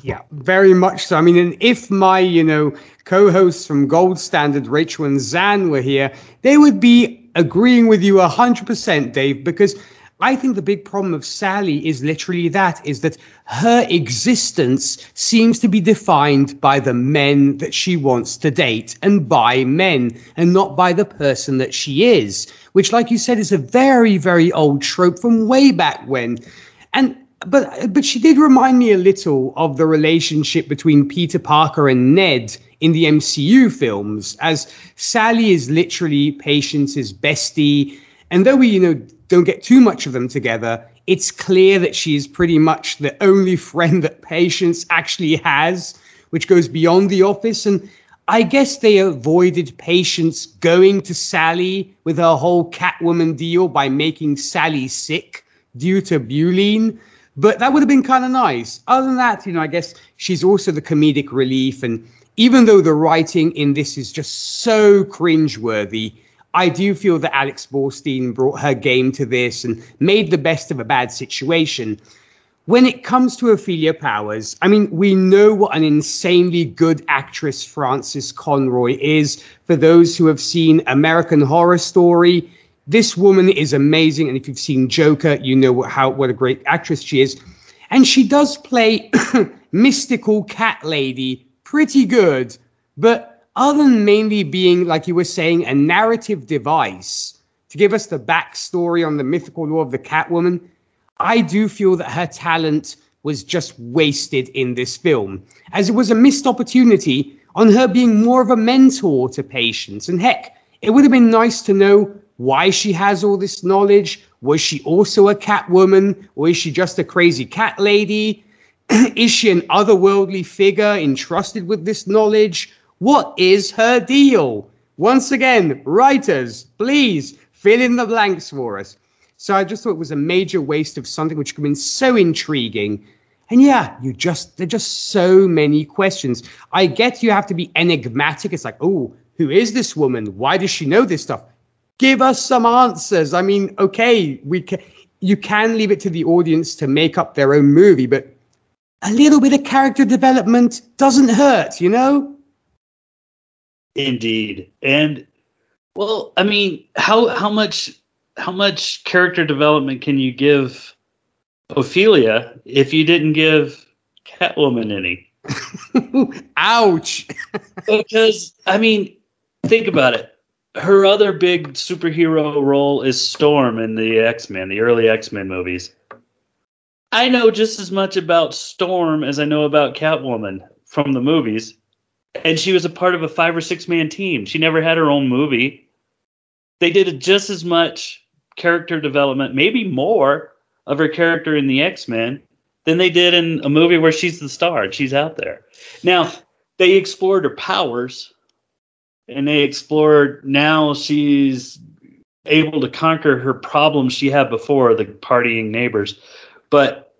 Yeah, very much so. I mean, and if my, you know, co-hosts from Gold Standard, Rachel and Zan, were here, they would be agreeing with you 100%, Dave, because I think the big problem of Sally is literally that, is that her existence seems to be defined by the men that she wants to date and by men and not by the person that she is, which, like you said, is a very, very old trope from way back when. And but but she did remind me a little of the relationship between Peter Parker and Ned in the MCU films, as Sally is literally Patience's bestie, and though we you know don't get too much of them together, it's clear that she is pretty much the only friend that Patience actually has, which goes beyond the office and. I guess they avoided Patience going to Sally with her whole Catwoman deal by making Sally sick due to Beau-line. But that would have been kind of nice. Other than that, you know, I guess she's also the comedic relief. And even though the writing in this is just so cringeworthy, I do feel that Alex Borstein brought her game to this and made the best of a bad situation. When it comes to Ophelia Powers, I mean, we know what an insanely good actress Frances Conroy is. For those who have seen American Horror Story, this woman is amazing, and if you've seen Joker, you know what, how what a great actress she is. And she does play [coughs] mystical cat lady pretty good, but other than mainly being, like you were saying, a narrative device to give us the backstory on the mythical lore of the Catwoman, I do feel that her talent was just wasted in this film, as it was a missed opportunity on her being more of a mentor to Patience. And heck, it would have been nice to know why she has all this knowledge. Was she also a cat woman, or is she just a crazy cat lady? [clears throat] is she an otherworldly figure entrusted with this knowledge? What is her deal? Once again, writers, please fill in the blanks for us. So I just thought it was a major waste of something which could have been so intriguing. And yeah, you just there are just so many questions. I get you have to be enigmatic. It's like, oh, who is this woman? Why does she know this stuff? Give us some answers. I mean, okay, we can you can leave it to the audience to make up their own movie, but a little bit of character development doesn't hurt, you know? Indeed. And well, I mean, how how much how much character development can you give Ophelia if you didn't give Catwoman any? [laughs] Ouch. [laughs] because I mean, think about it. Her other big superhero role is Storm in the X Men, the early X Men movies. I know just as much about Storm as I know about Catwoman from the movies. And she was a part of a five or six man team. She never had her own movie. They did just as much character development, maybe more of her character in the X Men than they did in a movie where she's the star and she's out there. Now, they explored her powers and they explored now she's able to conquer her problems she had before, the partying neighbors. But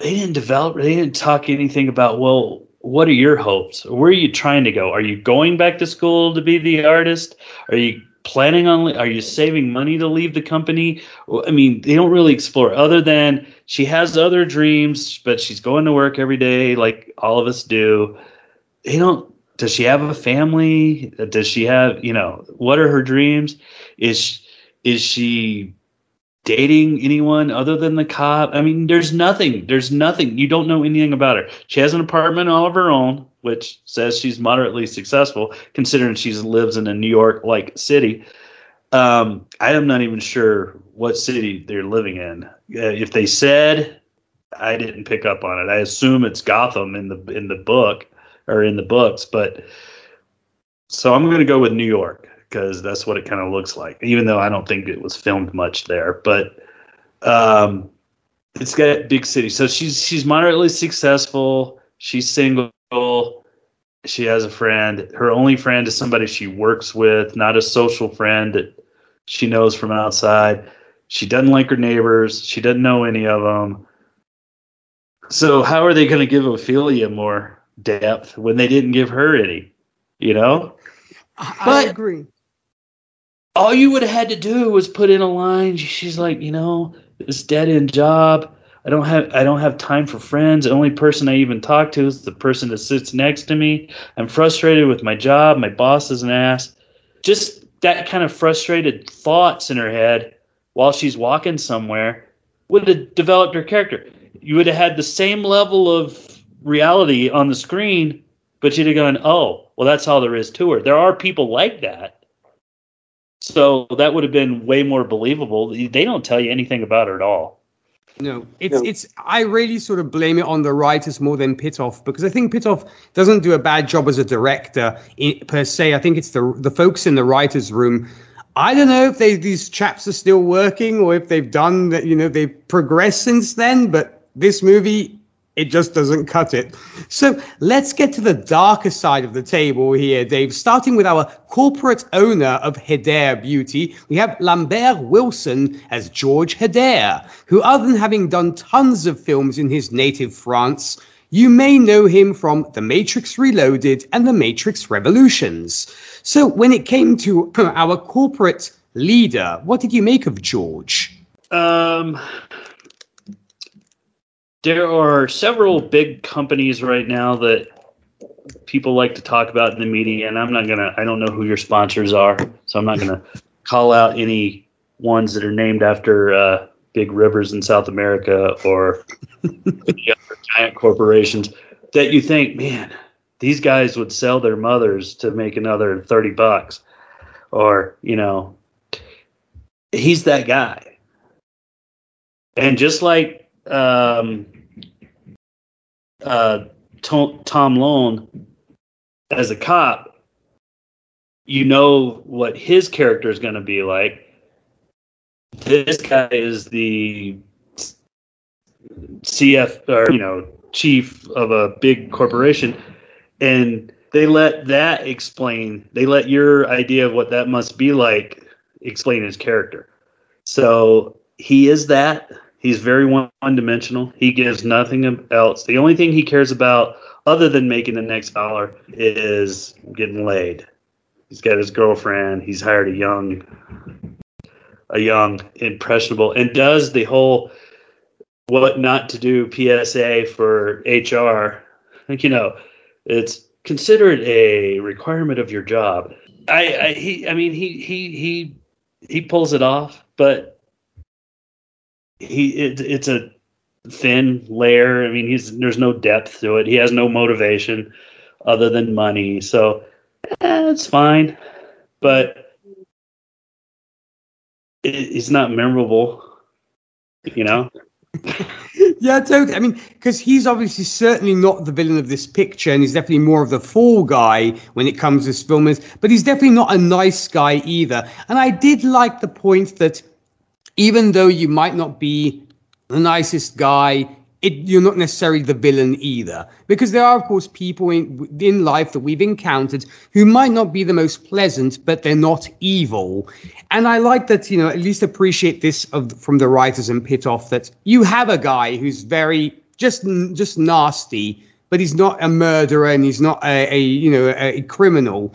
they didn't develop, they didn't talk anything about, well, what are your hopes? Where are you trying to go? Are you going back to school to be the artist? Are you planning on are you saving money to leave the company i mean they don't really explore other than she has other dreams but she's going to work every day like all of us do they don't does she have a family does she have you know what are her dreams is is she dating anyone other than the cop. I mean, there's nothing. There's nothing. You don't know anything about her. She has an apartment all of her own, which says she's moderately successful, considering she lives in a New York like city. Um, I am not even sure what city they're living in. Uh, if they said, I didn't pick up on it. I assume it's Gotham in the in the book or in the books, but so I'm going to go with New York because that's what it kind of looks like. Even though I don't think it was filmed much there, but um, it's got big city. So she's she's moderately successful. She's single. She has a friend. Her only friend is somebody she works with, not a social friend that she knows from outside. She doesn't like her neighbors. She doesn't know any of them. So how are they going to give Ophelia more depth when they didn't give her any? You know. I, But- I agree. All you would have had to do was put in a line. She's like, you know, this dead end job. I don't have I don't have time for friends. The only person I even talk to is the person that sits next to me. I'm frustrated with my job. My boss is an ass. Just that kind of frustrated thoughts in her head while she's walking somewhere would have developed her character. You would have had the same level of reality on the screen, but you'd have gone, oh, well, that's all there is to her. There are people like that. So that would have been way more believable. They don't tell you anything about her at all. No, it's it's. I really sort of blame it on the writers more than Pitof because I think Pitof doesn't do a bad job as a director i per se. I think it's the the folks in the writers' room. I don't know if they these chaps are still working or if they've done that. You know, they've progressed since then. But this movie, it just doesn't cut it. So let's get to the darker side of the table here, Dave. Starting with our corporate owner of Hedare Beauty, we have Lambert Wilson as George Hedare, who, other than having done tons of films in his native France, you may know him from The Matrix Reloaded and The Matrix Revolutions. So, when it came to [clears throat] our corporate leader, what did you make of George? Um, there are several big companies right now that people like to talk about in the media, and I'm not gonna. I don't know who your sponsors are, so I'm not gonna [laughs] call out any ones that are named after uh, big rivers in South America or [laughs] any other giant corporations that you think, man, these guys would sell their mothers to make another thirty bucks, or you know, he's that guy. And just like um, uh, Tom, Lone as a cop, you know what his character is going to be like. This guy is the CF or you know chief of a big corporation, and they let that explain. They let your idea of what that must be like explain his character. So he is that. He's very one dimensional. He gives nothing else. The only thing he cares about, other than making the next dollar, is getting laid. He's got his girlfriend. He's hired a young, a young impressionable, and does the whole what not to do PSA for HR. Like you know, it's considered a requirement of your job. I, I he I mean he he he he pulls it off, but he it, it's a thin layer. I mean, he's there's no depth to it. He has no motivation other than money. So eh, it's fine, but it, it's not memorable. You know. [laughs] yeah, totally. I mean, because he's obviously certainly not the villain of this picture, and he's definitely more of the fall guy when it comes to this film. But he's definitely not a nice guy either. And I did like the point that even though you might not be the nicest guy, it, you're not necessarily the villain either. Because there are, of course, people in in life that we've encountered who might not be the most pleasant, but they're not evil. And I like that, you know, at least appreciate this of, from the writers and Pitof that you have a guy who's very just just nasty, but he's not a murderer and he's not a, a you know a, a criminal.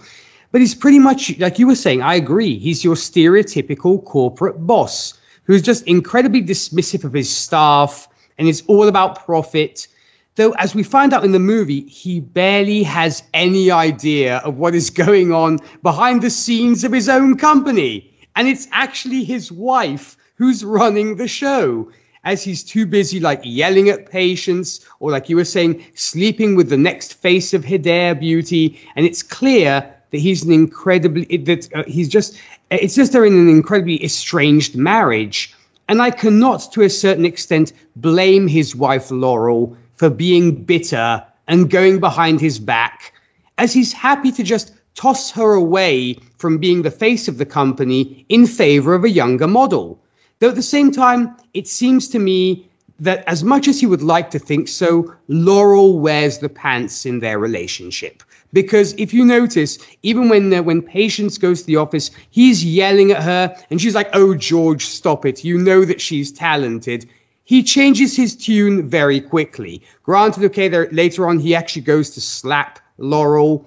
But he's pretty much like you were saying. I agree. He's your stereotypical corporate boss who's just incredibly dismissive of his staff and it's all about profit. Though, as we find out in the movie, he barely has any idea of what is going on behind the scenes of his own company. And it's actually his wife who's running the show as he's too busy like yelling at Patience or like you were saying sleeping with the next face of Hedare beauty and it's clear that he's an incredibly that uh, he's just it's just they're in an incredibly estranged marriage and I cannot to a certain extent blame his wife Laurel for being bitter and going behind his back as he's happy to just toss her away from being the face of the company in favor of a younger model. Though at the same time, it seems to me that as much as he would like to think so, Laurel wears the pants in their relationship. Because if you notice, even when uh, when Patience goes to the office, he's yelling at her, and she's like, "Oh, George, stop it! You know that she's talented." He changes his tune very quickly. Granted, okay, there, later on he actually goes to slap Laurel,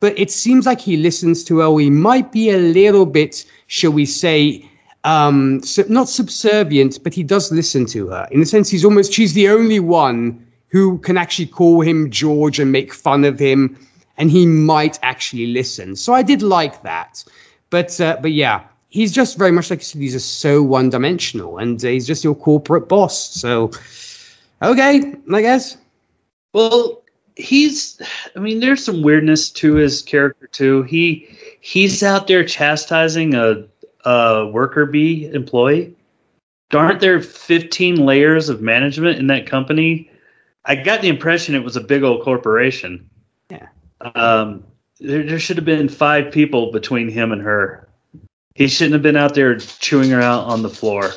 but it seems like he listens to her. He might be a little bit, shall we say, um, not subservient, but he does listen to her. In the sense, he's almost, she's the only one who can actually call him George and make fun of him, and he might actually listen. So I did like that. But, uh, but yeah, he's just very much like I said, he's just so one dimensional, and uh, he's just your corporate boss. So, okay, I guess. Well, he's i mean there's some weirdness to his character too he he's out there chastising a, a worker bee employee aren't there 15 layers of management in that company i got the impression it was a big old corporation yeah um there, there should have been five people between him and her. He shouldn't have been out there chewing her out on the floor.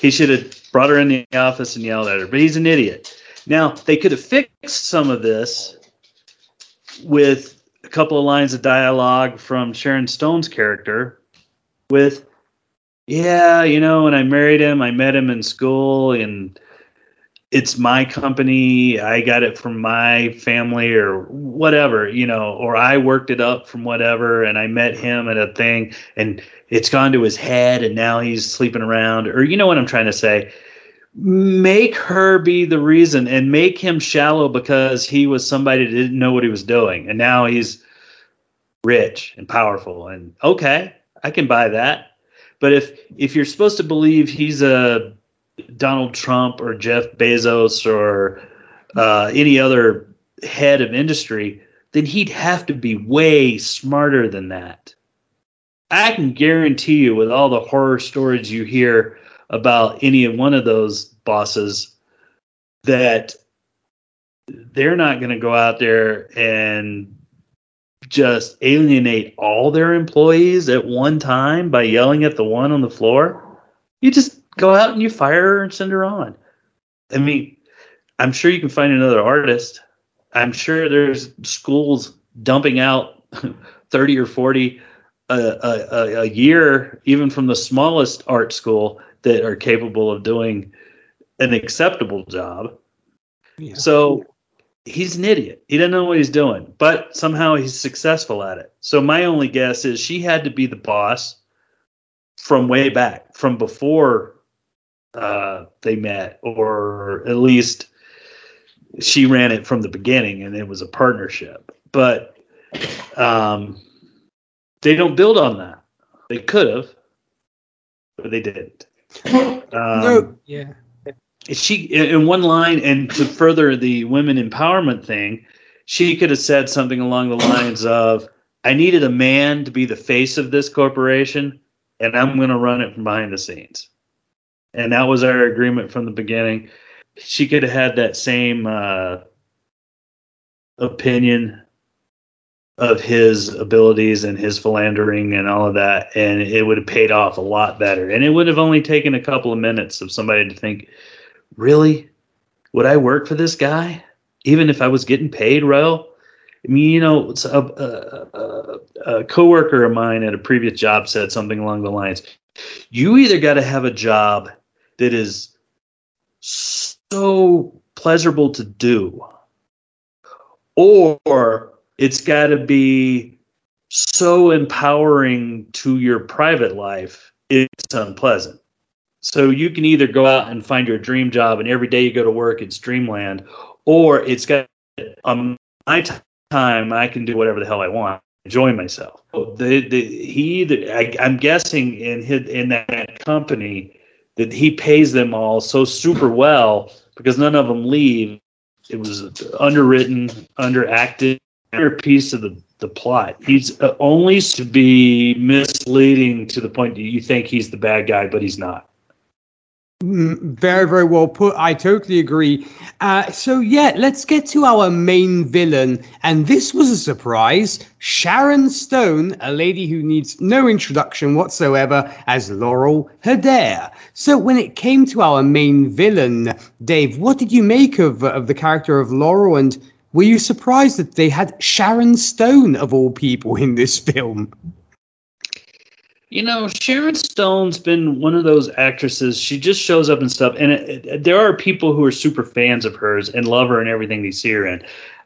He should have brought her in the office and yelled at her but he's an idiot. Now, they could have fixed some of this with a couple of lines of dialogue from Sharon Stone's character with, yeah, you know, when I married him, I met him in school and it's my company. I got it from my family or whatever, you know, or I worked it up from whatever and I met him at a thing and it's gone to his head and now he's sleeping around or you know what I'm trying to say make her be the reason and make him shallow because he was somebody that didn't know what he was doing and now he's rich and powerful and okay i can buy that but if if you're supposed to believe he's a donald trump or jeff bezos or uh, any other head of industry then he'd have to be way smarter than that i can guarantee you with all the horror stories you hear about any one of those bosses that they're not going to go out there and just alienate all their employees at one time by yelling at the one on the floor. You just go out and you fire her and send her on. I mean, I'm sure you can find another artist. I'm sure there's schools dumping out [laughs] 30 or 40 a, a, a year, even from the smallest art school, that are capable of doing an acceptable job. Yeah. So he's an idiot. He doesn't know what he's doing, but somehow he's successful at it. So my only guess is she had to be the boss from way back, from before uh, they met, or at least she ran it from the beginning, and it was a partnership. But um, they don't build on that. They could have, but they didn't. [laughs] Um, no, yeah. She in one line, and to further the women empowerment thing, she could have said something along the lines of, "I needed a man to be the face of this corporation, and I'm going to run it from behind the scenes." And that was our agreement from the beginning. She could have had that same uh, opinion of his abilities and his philandering and all of that, and it would have paid off a lot better. And it would have only taken a couple of minutes of somebody to think, really, would I work for this guy, even if I was getting paid well? I mean, you know, a, a, a, a coworker of mine at a previous job said something along the lines: "You either got to have a job that is so pleasurable to do, or it's got to be so empowering to your private life it's unpleasant. So you can either go out and find your dream job and every day you go to work it's dreamland or it's got on my time i can do whatever the hell i want enjoy myself. The, the he the, I, i'm guessing in his in that company that he pays them all so super well because none of them leave. It was underwritten, underacted, another piece of the, the plot. He's uh, only to be misleading to the point that you think he's the bad guy, but he's not. Mm, Very, very well put. I totally agree. Uh, so, yeah, let's get to our main villain. And this was a surprise Sharon Stone, a lady who needs no introduction whatsoever, as Laurel Hedare. So, when it came to our main villain, Dave, what did you make of, of the character of Laurel? And were you surprised that they had Sharon Stone, of all people, in this [laughs] film? You know, Sharon Stone's been one of those actresses. She just shows up and stuff, and it, it, there are people who are super fans of hers and love her and everything they see her in.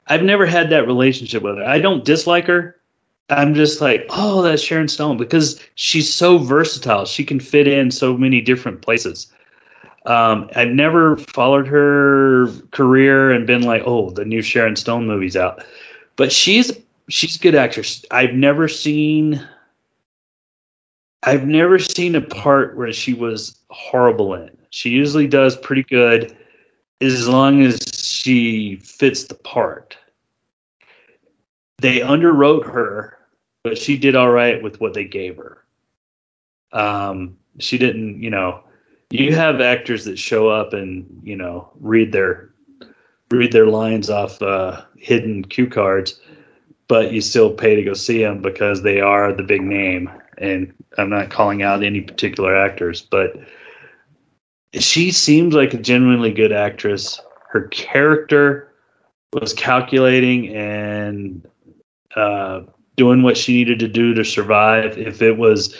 I've never had that relationship with her. I don't dislike her. I'm just like, oh, that's Sharon Stone because she's so versatile. She can fit in so many different places. Um, I've never followed her career and been like, oh, the new Sharon Stone movie's out. But she's she's a good actress. I've never seen I've never seen a part where she was horrible in. She usually does pretty good as long as she fits the part. They underwrote her, but she did all right with what they gave her. Um, she didn't, you know, you have actors that show up and, you know, read their read their lines off uh, hidden cue cards, but you still pay to go see them because they are the big name and I'm not calling out any particular actors, but she seems like a genuinely good actress. Her character was calculating and uh, doing what she needed to do to survive. If it was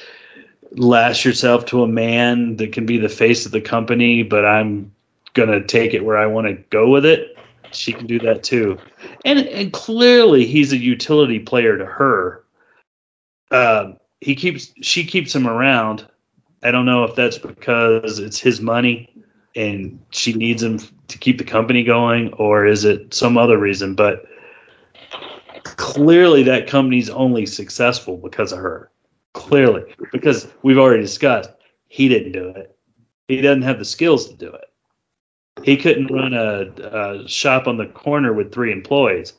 lash yourself to a man that can be the face of the company, but I'm gonna take it where I want to go with it. She can do that too, and and clearly he's a utility player to her. Um, he keeps she keeps him around. I don't know if that's because it's his money and she needs him to keep the company going, or is it some other reason? But clearly, that company's only successful because of her. Clearly, because we've already discussed he didn't do it. He doesn't have the skills to do it. He couldn't run a, a shop on the corner with three employees.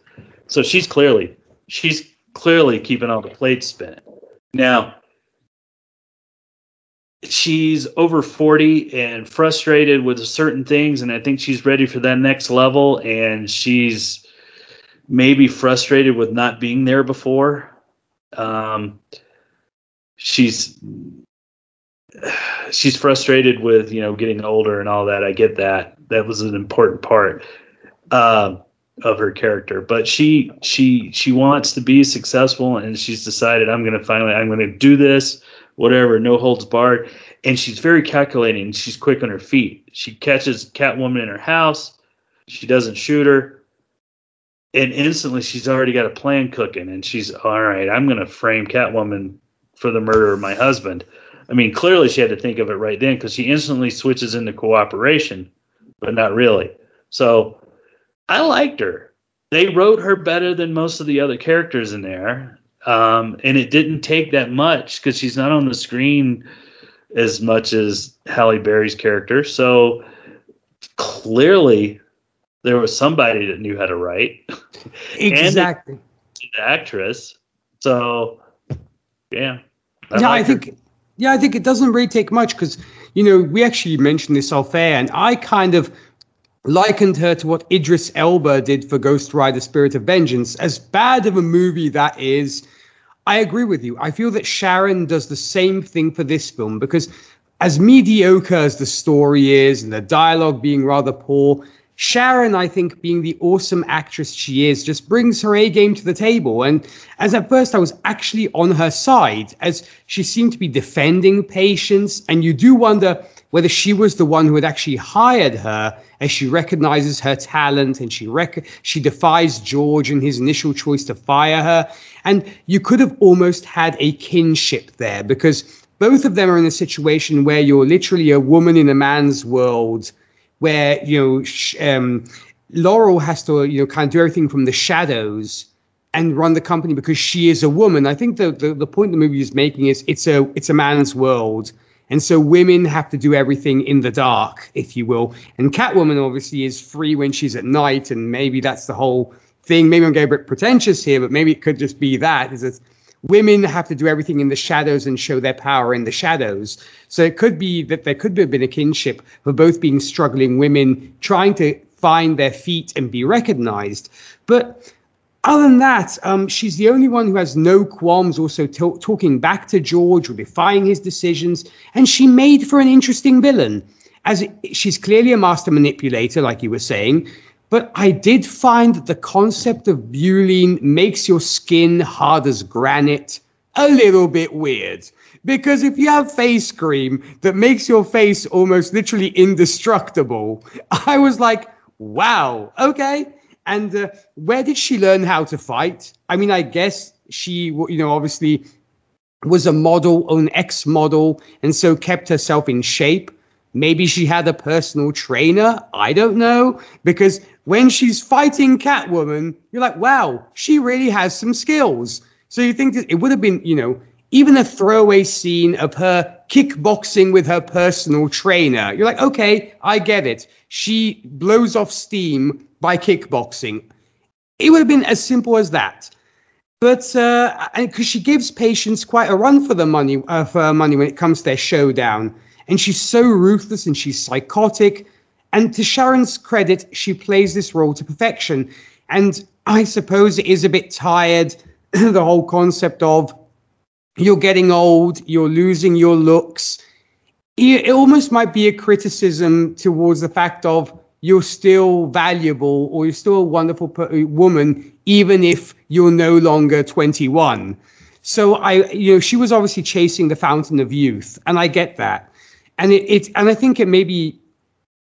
So she's clearly she's clearly keeping all the plates spinning. Now, she's over 40 and frustrated with certain things, and I think she's ready for that next level, and she's maybe frustrated with not being there before. Um, she's she's frustrated with you know getting older and all that. I get that. That was an important part. Um, of her character but she she she wants to be successful and she's decided i'm going to finally i'm going to do this whatever no holds barred. And she's very calculating. She's quick on her feet. She catches catwoman in her house. She doesn't shoot her. And instantly she's already got a plan cooking and she's all right i'm going to frame catwoman for the murder of my husband. I mean clearly she had to think of it right then because she instantly switches into cooperation but not really. So I liked her. They wrote her better than most of the other characters in there. Um, and it didn't take that much because she's not on the screen as much as Halle Berry's character. So clearly there was somebody that knew how to write. [laughs] Exactly. the actress. So yeah. I yeah, I think her. yeah, I think it doesn't really take much because you know we actually mentioned this off air, and I kind of likened her to what Idris Elba did for Ghost Rider Spirit of Vengeance. As bad of a movie that is, I agree with you. I feel that Sharon does the same thing for this film because, as mediocre as the story is and the dialogue being rather poor, Sharon, I think, being the awesome actress she is, just brings her A game to the table. And as at first I was actually on her side, as she seemed to be defending Patience, and you do wonder whether she was the one who had actually hired her as she recognizes her talent and she rec- she defies George in his initial choice to fire her. And you could have almost had a kinship there because both of them are in a situation where you're literally a woman in a man's world where, you know, sh- um, Laurel has to, you know, kind of do everything from the shadows and run the company because she is a woman. I think the, the, the point the movie is making is it's a it's a man's world And so women have to do everything in the dark, if you will. And Catwoman obviously is free when she's at night, and maybe that's the whole thing. Maybe I'm getting a bit pretentious here, but maybe it could just be that is that women have to do everything in the shadows and show their power in the shadows. So it could be that there could have been a kinship for both being struggling women trying to find their feet and be recognized. But other than that, um, she's the only one who has no qualms also t- talking back to George or defying his decisions. And she made for an interesting villain. As it, she's clearly a master manipulator, like you were saying. But I did find that the concept of butylene makes your skin hard as granite a little bit weird. Because if you have face cream that makes your face almost literally indestructible, [laughs] I was like, wow, okay. And uh, where did she learn how to fight? I mean, I guess she, you know, obviously was a model, an ex model, and so kept herself in shape. Maybe she had a personal trainer. I don't know. Because when she's fighting Catwoman, you're like, wow, she really has some skills. So you think that it would have been, you know, even a throwaway scene of her kickboxing with her personal trainer. You're like, okay, I get it. She blows off steam by kickboxing. It would have been as simple as that. But because uh, she gives Patience quite a run for the money, uh, for money when it comes to their showdown, and she's so ruthless and she's psychotic. And to Sharon's credit, she plays this role to perfection. And I suppose it is a bit tired, [clears throat] the whole concept of you're getting old, you're losing your looks. It almost might be a criticism towards the fact of you're still valuable or you're still a wonderful uh, woman, even if you're no longer 21. So I, you know, she was obviously chasing the fountain of youth, and I get that. And it, it and I think it maybe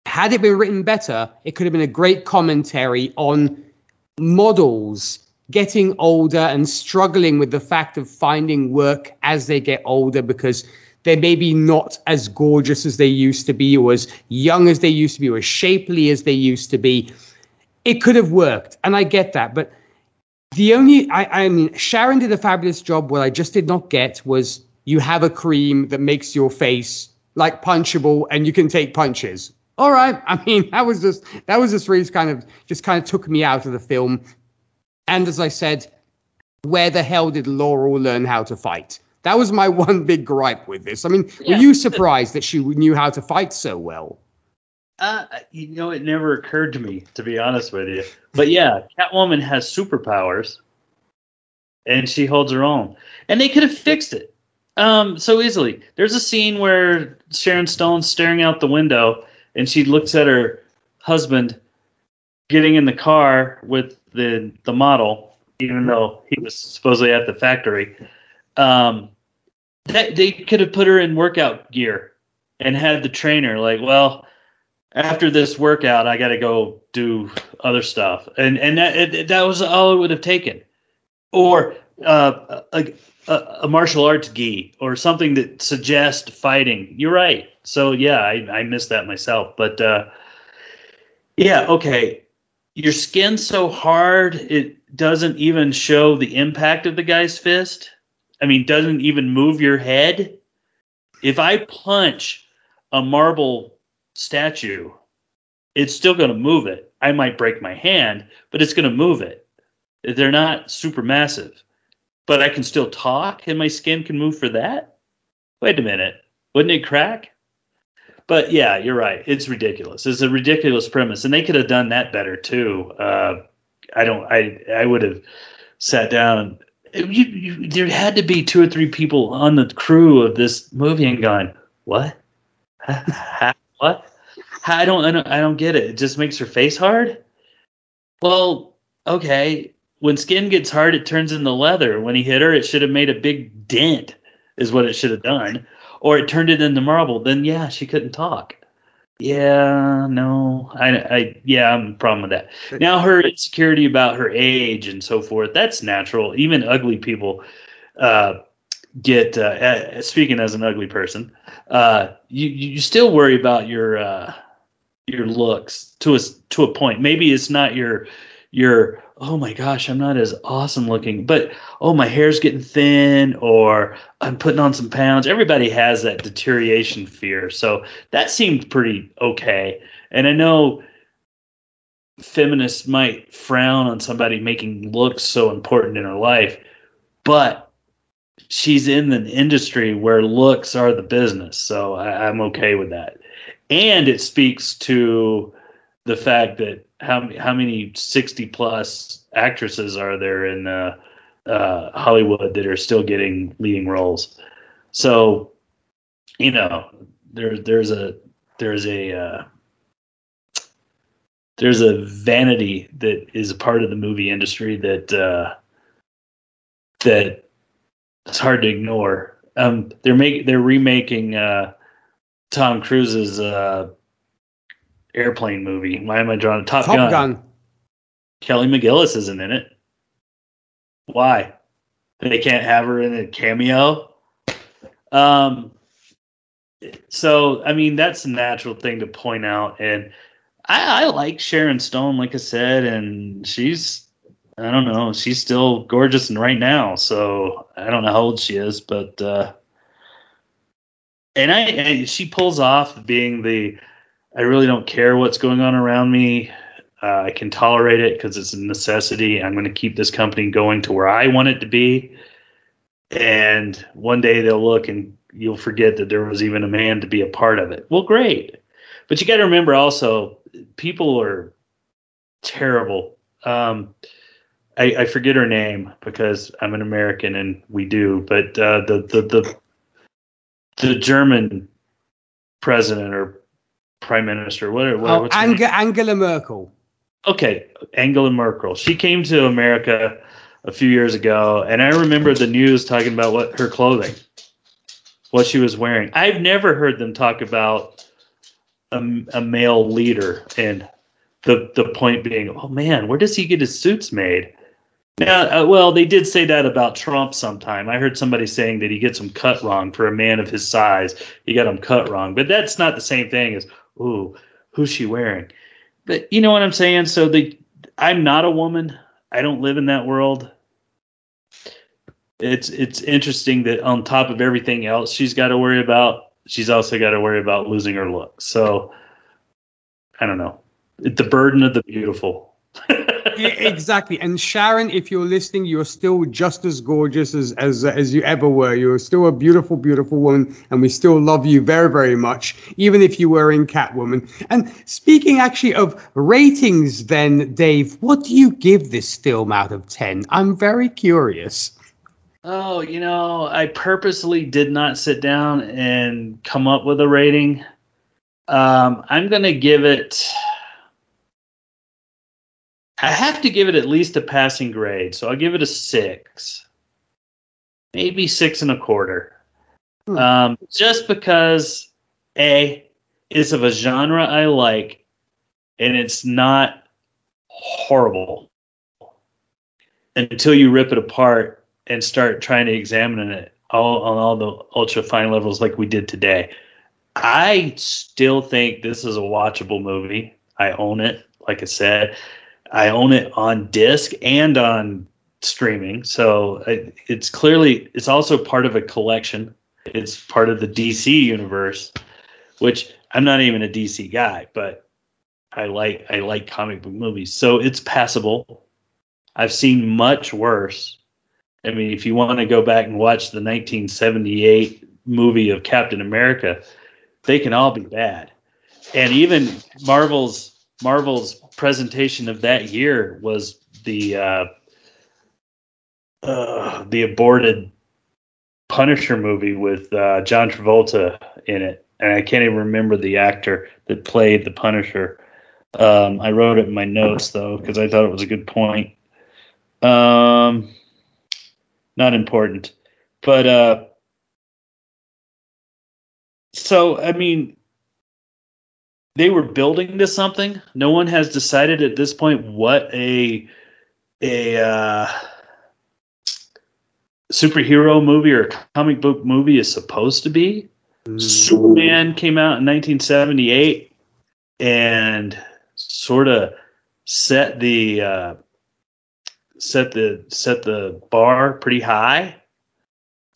had it been written better, it could have been a great commentary on models getting older and struggling with the fact of finding work as they get older because they're maybe not as gorgeous as they used to be, or as young as they used to be, or as shapely as they used to be. It could have worked, and I get that. But the only, I, I mean, Sharon did a fabulous job. What I just did not get was you have a cream that makes your face like punchable, and you can take punches. All right, I mean, [laughs] that was just that was just really kind of just kind of took me out of the film. And as I said, where the hell did Laurel learn how to fight? That was my [laughs] one big gripe with this. I mean, yeah. were you surprised that she knew how to fight so well? Uh, you know, it never occurred to me, to be honest with you. But yeah, Catwoman has superpowers, and she holds her own. And they could have fixed it um, so easily. There's a scene where Sharon Stone's staring out the window, and she looks at her husband getting in the car with the the model, even though he was supposedly at the factory. Um, that they could have put her in workout gear and had the trainer like, well, after this workout, I got to go do other stuff, and and that that was all it would have taken, or uh, a, a, a, martial arts gi or something that suggests fighting. You're right. So yeah, I I missed that myself, but uh, yeah, okay. Your skin's so hard it doesn't even show the impact of the guy's fist I mean, doesn't even move your head. If I punch a marble statue, it's still going to move it. I might break my hand, but it's going to move it. They're not super massive, but I can still talk and my skin can move for that. Wait a minute. Wouldn't it crack? But yeah, you're right. It's ridiculous. It's a ridiculous premise, and they could have done that better too. Uh, I don't. I I would have sat down you, you, there had to be two or three people on the crew of this movie and going, "What? what? I don't, I don't, I don't get it. It just makes her face hard." Well, okay. When skin gets hard, it turns into leather. When he hit her, it should have made a big dent, is what it should have done. Or it turned it into marble. Then yeah, she couldn't talk. Yeah, no, I, I, yeah, I'm a problem with that. Now her insecurity about her age and so forth, that's natural. Even ugly people uh, get. Uh, speaking as an ugly person, uh, you you still worry about your uh, your looks to a to a point. Maybe it's not your your oh my gosh, I'm not as awesome looking, but oh, my hair's getting thin, or I'm putting on some pounds. Everybody has that deterioration fear. So that seemed pretty okay. And I know feminists might frown on somebody making looks so important in her life, but she's in an industry where looks are the business. So I, I'm okay with that. And it speaks to the fact that how how many sixty plus actresses are there in uh, uh, Hollywood that are still getting leading roles? So, you know, there there's a there's a uh, there's a vanity that is a part of the movie industry that uh, that it's hard to ignore. Um, they're make they're remaking uh, Tom Cruise's uh, airplane movie. Why am I drawing Top, Top Gun? Gun. Kelly McGillis isn't in it. Why? They can't have her in a cameo. Um. So I mean that's a natural thing to point out, and I, I like Sharon Stone, like I said, and she's I don't know, she's still gorgeous and right now. So I don't know how old she is, but uh, and I and she pulls off being the I really don't care what's going on around me. Uh, I can tolerate it because it's a necessity. I'm going to keep this company going to where I want it to be. And one day they'll look and you'll forget that there was even a man to be a part of it. Well, great. But you got to remember also, people are terrible. Um, I, I, forget her name because I'm an American and we do, but uh, the, the the the German president or prime minister, what, what, oh, Ang- Angela Merkel. Okay, Angela Merkel. She came to America a few years ago, and I remember the news talking about what her clothing, what she was wearing. I've never heard them talk about a, a male leader, and the the point being, oh man, where does he get his suits made? Now, uh, well, they did say that about Trump sometime. I heard somebody saying that he gets them cut wrong for a man of his size. He got them cut wrong, but that's not the same thing as, ooh, who's she wearing? But you know what I'm saying? So the I'm not a woman. I don't live in that world. It's it's interesting that on top of everything else she's got to worry about, she's also got to worry about losing her look. So I don't know. The burden of the beautiful. [laughs] exactly. And Sharon, if you're listening, you're still just as gorgeous as, as as you ever were. You're still a beautiful, beautiful woman, and we still love you very, very much, even if you were in Catwoman. And speaking actually of ratings, then Dave, what do you give this film out of ten? I'm very curious. Oh, you know, I purposely did not sit down and come up with a rating. Um, I'm to give it. I have to give it at least a passing grade, so I'll give it a six, maybe six and a quarter. Hmm. Um, just because a is of a genre I like, and it's not horrible until you rip it apart and start trying to examine it all on all the ultra fine levels like we did today. I still think this is a watchable movie. I own it, like I said. I own it on disc and on streaming. So it's clearly it's also part of a collection. It's part of the DC universe, which I'm not even a DC guy, but I like I like comic book movies. So it's passable. I've seen much worse. I mean, if you want to go back and watch the 1978 movie of Captain America, they can all be bad. And even Marvel's Marvel's presentation of that year was the uh, uh, the aborted Punisher movie with uh, John Travolta in it, and I can't even remember the actor that played the Punisher. Um, I wrote it in my notes though because I thought it was a good point. Um, not important, but uh, so I mean, they were building to something. No one has decided at this point what a a uh, superhero movie or comic book movie is supposed to be. Superman came out in 1978 and sort of set the uh, set the set the bar pretty high.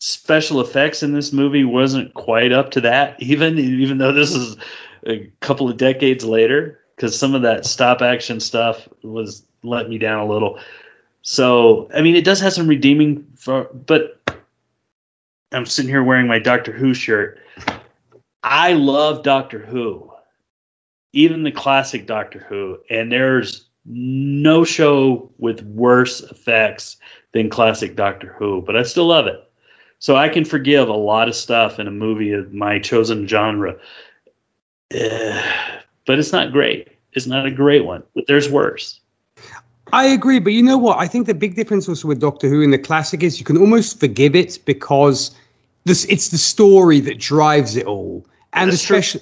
Special effects in this movie wasn't quite up to that, [laughs] even even though this is a couple of decades later, because some of that stop action stuff was let me down a little. So I mean, it does have some redeeming, for, but I'm sitting here wearing my Doctor Who shirt. I love Doctor Who, even the classic Doctor Who, and there's no show with worse effects than classic Doctor Who, but I still love it. So I can forgive a lot of stuff in a movie of my chosen genre. Uh, but it's not great. It's not a great one, but there's worse. I agree, but you know what? I think the big difference also with Doctor Who in the classic is you can almost forgive it because this it's the story that drives it all, and That's the special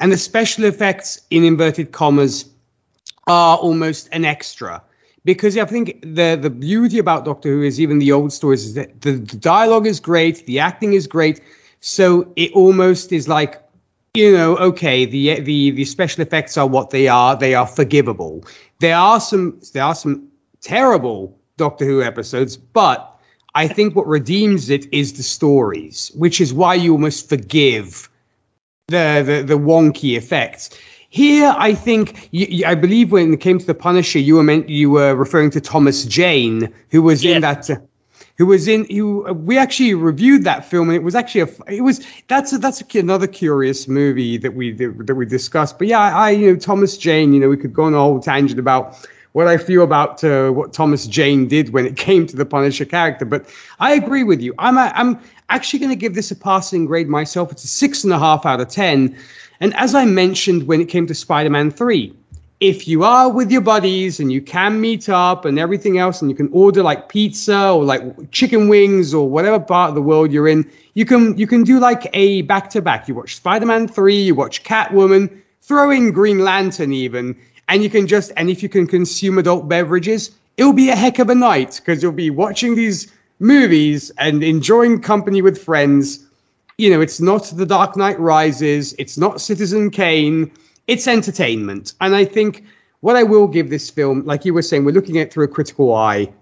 and the special effects in inverted commas are almost an extra because I think the the beauty about Doctor Who is even the old stories is that the, the dialogue is great, the acting is great, so it almost is like you know, okay, the the the special effects are what they are. They are forgivable. There are some there are some terrible Doctor Who episodes, but I think what redeems it is the stories, which is why you almost forgive the the, the wonky effects. Here, I think you, I believe when it came to the Punisher, you were meant you were referring to Thomas Jane, who was yeah. in that. Uh, Uh, who was in who we actually reviewed that film and it was actually a it was that's a, that's a, another curious movie that we that we discussed. But yeah I you know Thomas Jane you know we could go on a whole tangent about what I feel about uh, what Thomas Jane did when it [laughs] came to the Punisher character. But I agree with you. I'm a, I'm actually going to give this a passing grade myself. It's a six and a half out of ten. And as I mentioned when it came to Spider-Man 3 if you are with your buddies and you can meet up and everything else and you can order like pizza or like chicken wings or whatever part of the world you're in you can you can do like a back to back you watch spider-man 3 you watch catwoman throw in green lantern even and you can just and if you can consume adult beverages it'll be a heck of a night because you'll be watching these movies and enjoying company with friends. You know it's not the dark knight rises it's not citizen kane it's entertainment. And I think what I will give this film, like you were saying, we're looking at it through a critical eye.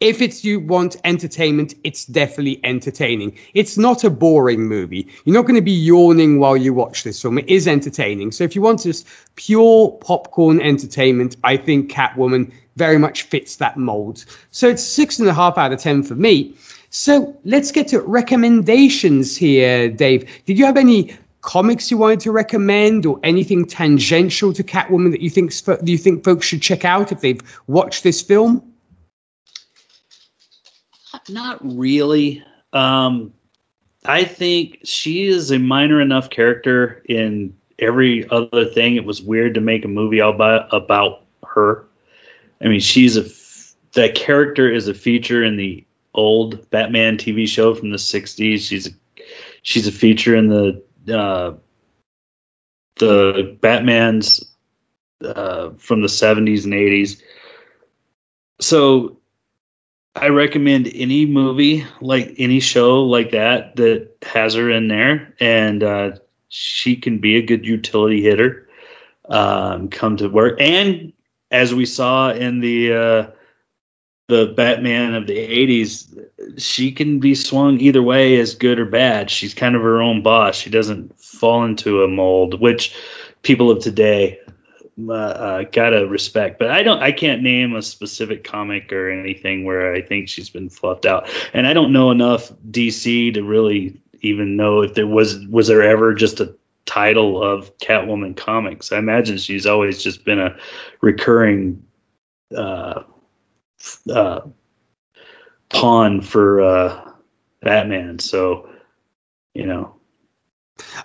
If it's you want entertainment, it's definitely entertaining. It's not a boring movie. You're not going to be yawning while you watch this film. It is entertaining. So if you want just pure popcorn entertainment, I think Catwoman very much fits that mold. So it's six and a half out of ten for me. So let's get to recommendations here, Dave. Did you have any comics you wanted to recommend or anything tangential to Catwoman that you think you think folks should check out if they've watched this film? Not really. Um, I think she is a minor enough character in every other thing. It was weird to make a movie about about her. I mean, she's a that character is a feature in the old Batman TV show from the '60s. She's a she's a feature in the uh, the Batman's uh, from the 70s and 80s. So I recommend any movie, like any show like that, that has her in there, and uh, she can be a good utility hitter. Um, come to work, and as we saw in the uh, the Batman of the 80s, she can be swung either way as good or bad. She's kind of her own boss. She doesn't fall into a mold, which people of today uh, uh, gotta respect. But I don't, I can't name a specific comic or anything where I think she's been fluffed out. And I don't know enough DC to really even know if there was, was there ever just a title of Catwoman comics. I imagine she's always just been a recurring, uh, uh, pawn for uh, Batman. So, you know.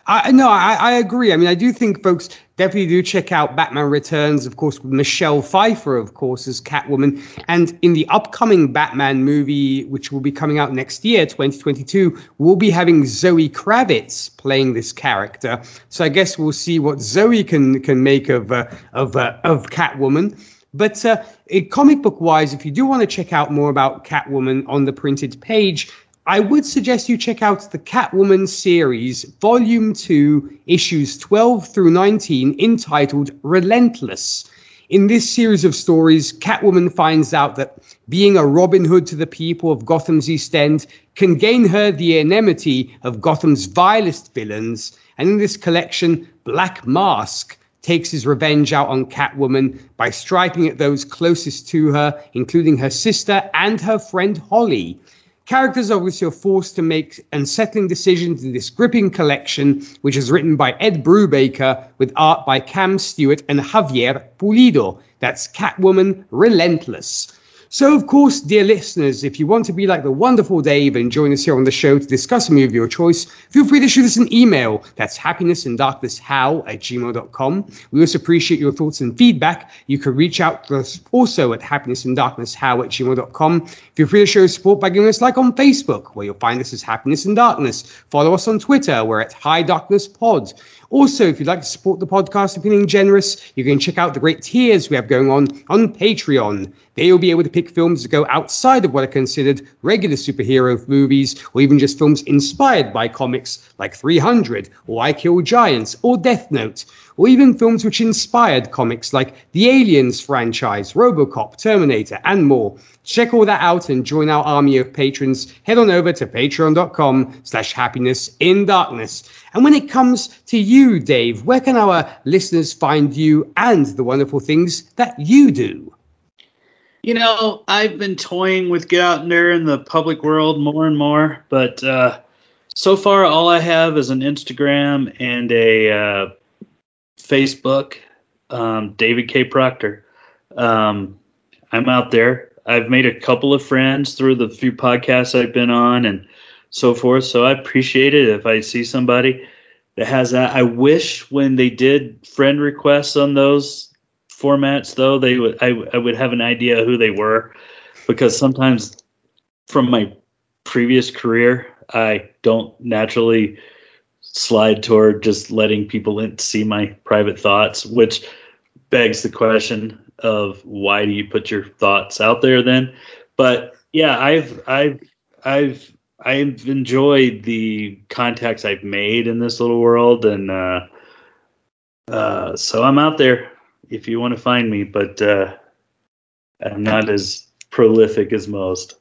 I no, I, I agree. I mean, I do think folks definitely do check out Batman Returns, of course, with Michelle Pfeiffer, of course, as Catwoman. And in the upcoming Batman movie, which will be coming out next year, 2022, we'll be having Zoe Kravitz playing this character. So I guess we'll see what Zoe can can make of uh, of uh, of Catwoman. But uh, comic book wise, if you do want to check out more about Catwoman on the printed page, I would suggest you check out the Catwoman series, Volume 2, issues 12 through 19, entitled Relentless. In this series of stories, Catwoman finds out that being a Robin Hood to the people of Gotham's East End can gain her the enmity of Gotham's vilest villains. And in this collection, Black Mask takes his revenge out on Catwoman by striking at those closest to her, including her sister and her friend Holly. Characters obviously are forced to make unsettling decisions in this gripping collection, which is written by Ed Brubaker with art by Cam Stewart and Javier Pulido. That's Catwoman Relentless. So, of course, dear listeners, if you want to be like the wonderful Dave and join us here on the show to discuss a movie of your choice, feel free to shoot us an email. That's happinessanddarknesshow at gmail.com. We also appreciate your thoughts and feedback. You can reach out to us also at happinessanddarknesshow at gmail.com. Feel free to show your support by giving us like on Facebook, where you'll find us as Happiness and Darkness. Follow us on Twitter, we're at High Darkness Pod. Also, if you'd like to support the podcast and feeling generous, you can check out the great tiers we have going on on Patreon. There you'll be able to pick films that go outside of what are considered regular superhero movies, or even just films inspired by comics like 300, or I Kill Giants, or Death Note, or even films which inspired comics like the Aliens franchise, Robocop, Terminator, and more. Check all that out and join our army of patrons. Head on over to patreon.com slash happiness in darkness. And when it comes to you, Dave, where can our listeners find you and the wonderful things that you do? You know, I've been toying with get out there in the public world more and more, but uh, so far all I have is an Instagram and a uh, Facebook. Um, David K. Proctor. Um, I'm out there. I've made a couple of friends through the few podcasts I've been on and so forth. So I appreciate it if I see somebody that has that. I wish when they did friend requests on those formats, though, they would I, I would have an idea who they were, because sometimes from my previous career, I don't naturally slide toward just letting people in see my private thoughts, which begs the question of why do you put your thoughts out there then? But yeah, I've I've I've I've enjoyed the contacts I've made in this little world, and uh, uh, so I'm out there if you want to find me, but uh, I'm not as prolific as most.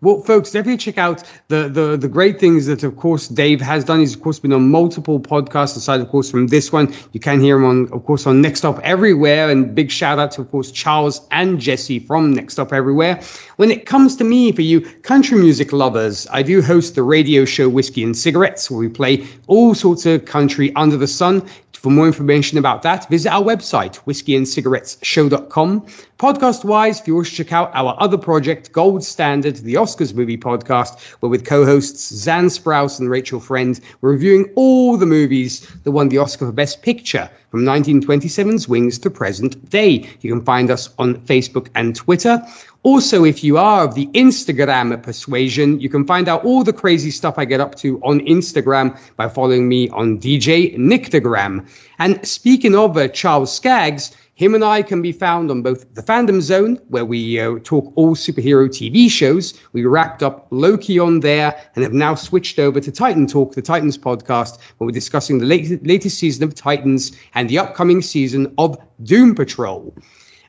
Well, folks, definitely check out the, the the great things that, of course, Dave has done. He's, of course, been on multiple podcasts aside, of course, from this one. You can hear him on, of course, on Next Stop Everywhere. And big shout out to, of course, Charles and Jesse from Next Stop Everywhere. When it comes to me, for you country music lovers, I do host the radio show Whiskey and Cigarettes, where we play all sorts of country under the sun. For more information about that, visit our website, whiskeyandcigarettesshow.com. Podcast wise, if you to check out our other project, Gold Standard, the Oscars movie podcast, where with co hosts Zan Sprouse and Rachel Friend, we're reviewing all the movies that won the Oscar for Best Picture from 1927's Wings to present day. You can find us on Facebook and Twitter. Also, if you are of the Instagram persuasion, you can find out all the crazy stuff I get up to on Instagram by following me on DJ Nictogram. And speaking of uh, Charles Skaggs, him and I can be found on both the Fandom Zone, where we uh, talk all superhero TV shows. We wrapped up Loki on there and have now switched over to Titan Talk, the Titans podcast, where we're discussing the latest, latest season of Titans and the upcoming season of Doom Patrol.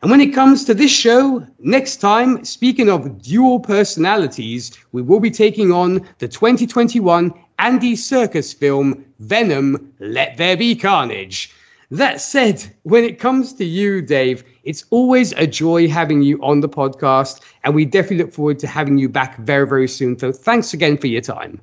And when it comes to this show, next time, speaking of dual personalities, we will be taking on the 2021 Andy Serkis film Venom Let There Be Carnage. That said, when it comes to you, Dave, it's always a joy having you on the podcast, and we definitely look forward to having you back very, very soon. So thanks again for your time.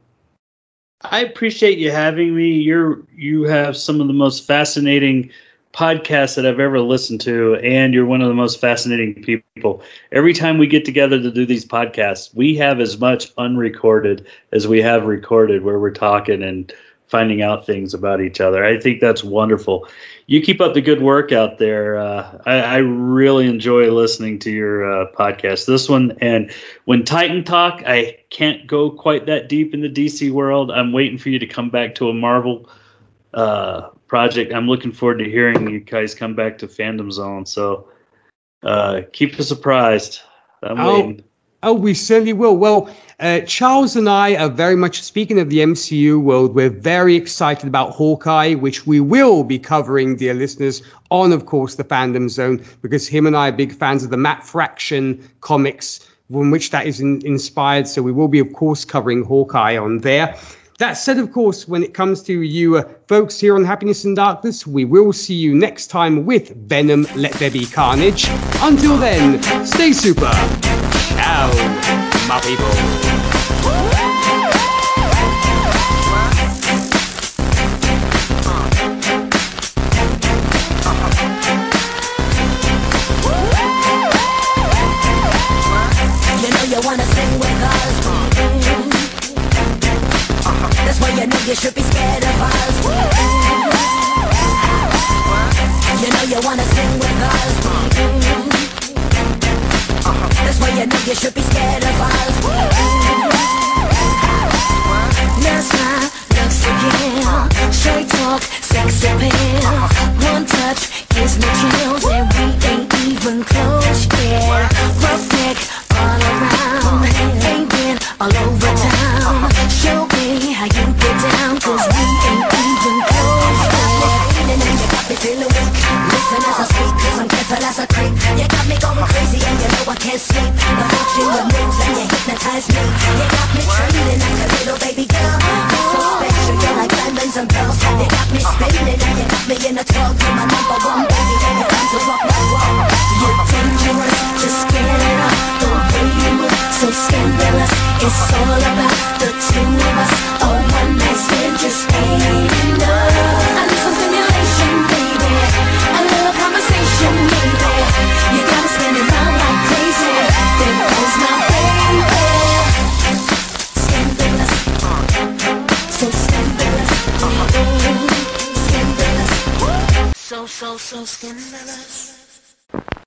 I appreciate you having me. You're you have some of the most fascinating podcasts that I've ever listened to, and you're one of the most fascinating people. Every time we get together to do these podcasts, we have as much unrecorded as we have recorded, where we're talking and finding out things about each other. I think that's wonderful. You keep up the good work out there. Uh, I, I, really enjoy listening to your uh, podcast. This one and when Titan Talk, I can't go quite that deep in the DC world. I'm waiting for you to come back to a Marvel uh, project. I'm looking forward to hearing you guys come back to Fandom Zone. So uh, keep us surprised. I'm oh, waiting. Oh, we certainly will. Well, uh, Charles and I are very much speaking of the MCU world. We're very excited about Hawkeye, which we will be covering, dear listeners, on, of course, the Fandom Zone, because him and I are big fans of the Matt Fraction comics, from which that is in- inspired. So we will be, of course, covering Hawkeye on there. That said, of course, when it comes to you uh, folks here on Happiness and Darkness, we will see you next time with Venom Let There Be Carnage. Until then, stay super. Ciao, my people.